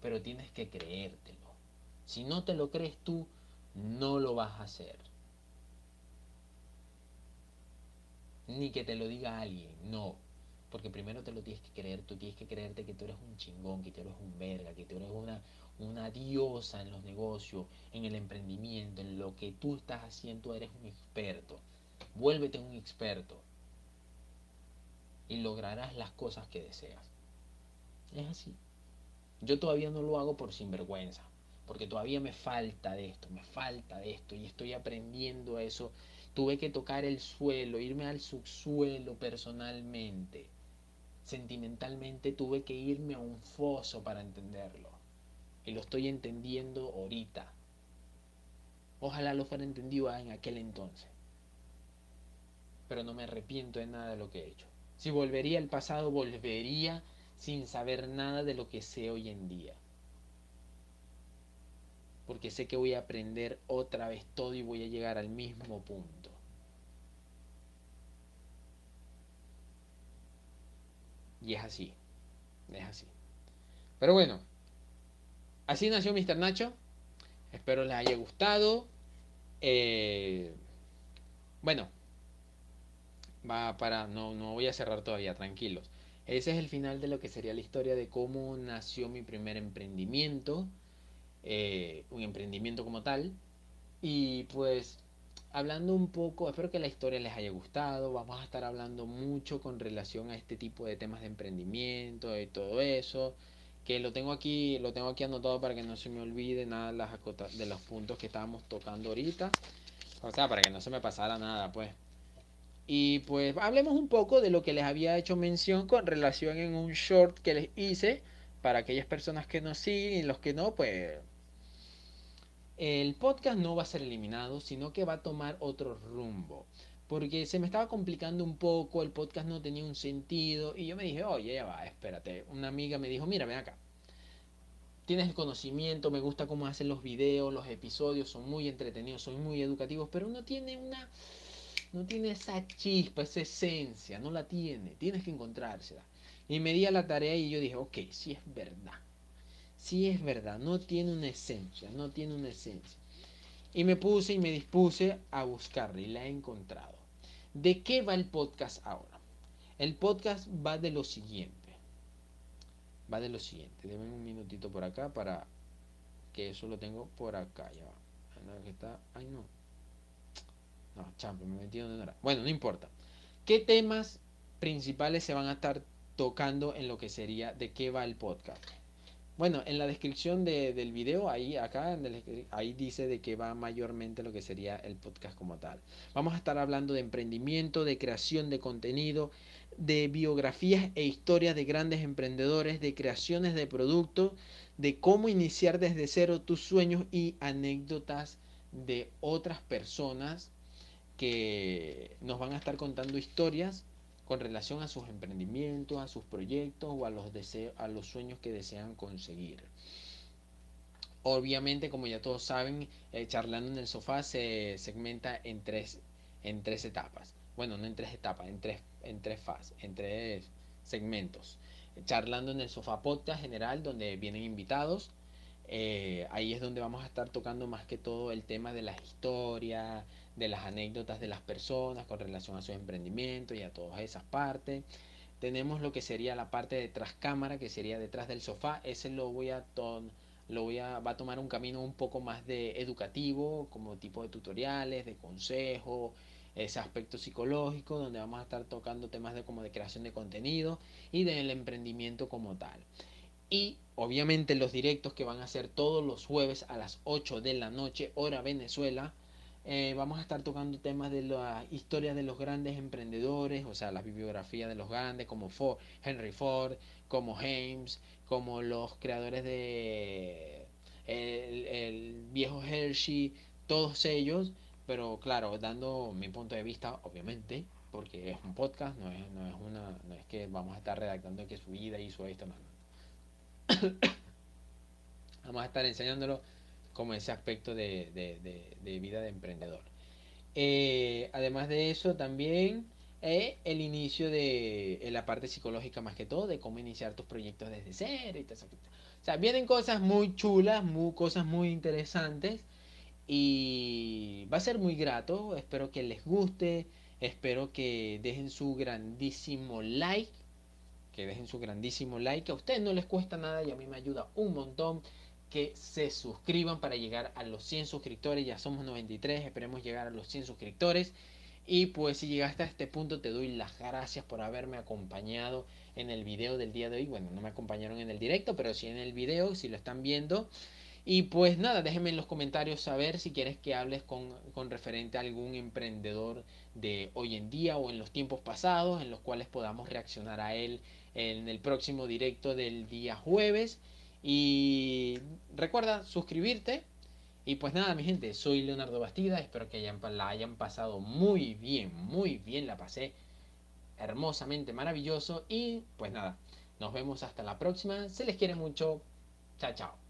Pero tienes que creértelo. Si no te lo crees tú, no lo vas a hacer. ni que te lo diga alguien, no. Porque primero te lo tienes que creer, tú tienes que creerte que tú eres un chingón, que tú eres un verga, que tú eres una, una diosa en los negocios, en el emprendimiento, en lo que tú estás haciendo, eres un experto. Vuélvete un experto y lograrás las cosas que deseas. Es así. Yo todavía no lo hago por sinvergüenza, porque todavía me falta de esto, me falta de esto y estoy aprendiendo eso Tuve que tocar el suelo, irme al subsuelo personalmente. Sentimentalmente tuve que irme a un foso para entenderlo. Y lo estoy entendiendo ahorita. Ojalá lo fuera entendido en aquel entonces. Pero no me arrepiento de nada de lo que he hecho. Si volvería al pasado, volvería sin saber nada de lo que sé hoy en día porque sé que voy a aprender otra vez todo y voy a llegar al mismo punto. Y es así, es así. Pero bueno, así nació Mr. Nacho. Espero les haya gustado. Eh, bueno, para, no, no voy a cerrar todavía, tranquilos. Ese es el final de lo que sería la historia de cómo nació mi primer emprendimiento eh, un emprendimiento como tal. Y pues hablando un poco, espero que la historia les haya gustado, vamos a estar hablando mucho con relación a este tipo de temas de emprendimiento y todo eso, que lo tengo aquí, lo tengo aquí anotado para que no se me olvide nada las de los puntos que estábamos tocando ahorita, o sea, para que no se me pasara nada, pues. Y pues hablemos un poco de lo que les había hecho mención con relación en un short que les hice para aquellas personas que nos siguen y los que no, pues el podcast no va a ser eliminado, sino que va a tomar otro rumbo. Porque se me estaba complicando un poco, el podcast no tenía un sentido y yo me dije, oye, ya va, espérate. Una amiga me dijo, mira, ven acá. tienes el conocimiento, me gusta cómo hacen los videos, los episodios, son muy entretenidos, son muy educativos, pero no tiene una, no tiene esa chispa, esa esencia, no la tiene, tienes que encontrársela. Y me di a la tarea y yo dije, ok, sí es verdad, sí es verdad, no tiene una esencia, no tiene una esencia. Y me puse y me dispuse a buscarla y la he encontrado. ¿De qué va el podcast ahora? El podcast va de lo siguiente. Va de lo siguiente. Deme un minutito por acá para que eso lo tengo por acá. Ya va. Está. Ay, no. No, me metí donde no. Bueno, no importa. ¿Qué temas principales se van a estar tocando en lo que sería de qué va el podcast? Bueno, en la descripción del video, ahí, acá, ahí dice de que va mayormente lo que sería el podcast como tal. Vamos a estar hablando de emprendimiento, de creación de contenido, de biografías e historias de grandes emprendedores, de creaciones de productos, de cómo iniciar desde cero tus sueños y anécdotas de otras personas que nos van a estar contando historias con relación a sus emprendimientos, a sus proyectos o a los deseos, a los sueños que desean conseguir. Obviamente, como ya todos saben, eh, charlando en el sofá se segmenta en tres, en tres etapas. Bueno, no en tres etapas, en tres, en tres fases, en tres segmentos. Charlando en el sofá podcast general, donde vienen invitados. Eh, ahí es donde vamos a estar tocando más que todo el tema de las historias, de las anécdotas de las personas con relación a su emprendimiento y a todas esas partes. Tenemos lo que sería la parte de tras cámara, que sería detrás del sofá. Ese lo voy a lo voy a va a tomar un camino un poco más de educativo, como tipo de tutoriales, de consejos, ese aspecto psicológico donde vamos a estar tocando temas de como de creación de contenido y del emprendimiento como tal. Y obviamente los directos que van a ser todos los jueves a las 8 de la noche, hora Venezuela, eh, vamos a estar tocando temas de la historia de los grandes emprendedores, o sea, la bibliografía de los grandes, como Ford, Henry Ford, como James, como los creadores de el, viejo Hershey, todos ellos, pero claro, dando mi punto de vista, obviamente, porque es un podcast, no es, no es una, no es que vamos a estar redactando que su vida hizo esto, no. vamos a estar enseñándolo como ese aspecto de, vida de emprendedor. Eh, además de eso, también eh, el inicio de la parte psicológica más que todo, de cómo iniciar tus proyectos desde cero y eso. O sea, vienen cosas muy chulas, muy, cosas muy interesantes y va a ser muy grato. Espero que les guste, espero que dejen su grandísimo like, que dejen su grandísimo like. A ustedes no les cuesta nada y a mí me ayuda un montón que se suscriban para llegar a los 100 suscriptores. Ya somos 93, esperemos llegar a los 100 suscriptores. Y pues si llegaste a este punto te doy las gracias por haberme acompañado en el video del día de hoy. Bueno, no me acompañaron en el directo, pero sí en el video, si lo están viendo. Y pues nada, déjenme en los comentarios saber si quieres que hables con, con referente a algún emprendedor de hoy en día o en los tiempos pasados, en los cuales podamos reaccionar a él en el próximo directo del día jueves. Y recuerda suscribirte. Y pues nada, mi gente, soy Leonardo Bastida. Espero que la hayan pasado muy bien, muy bien. La pasé hermosamente maravilloso. Y pues nada, nos vemos hasta la próxima. Se les quiere mucho. Chao, chao.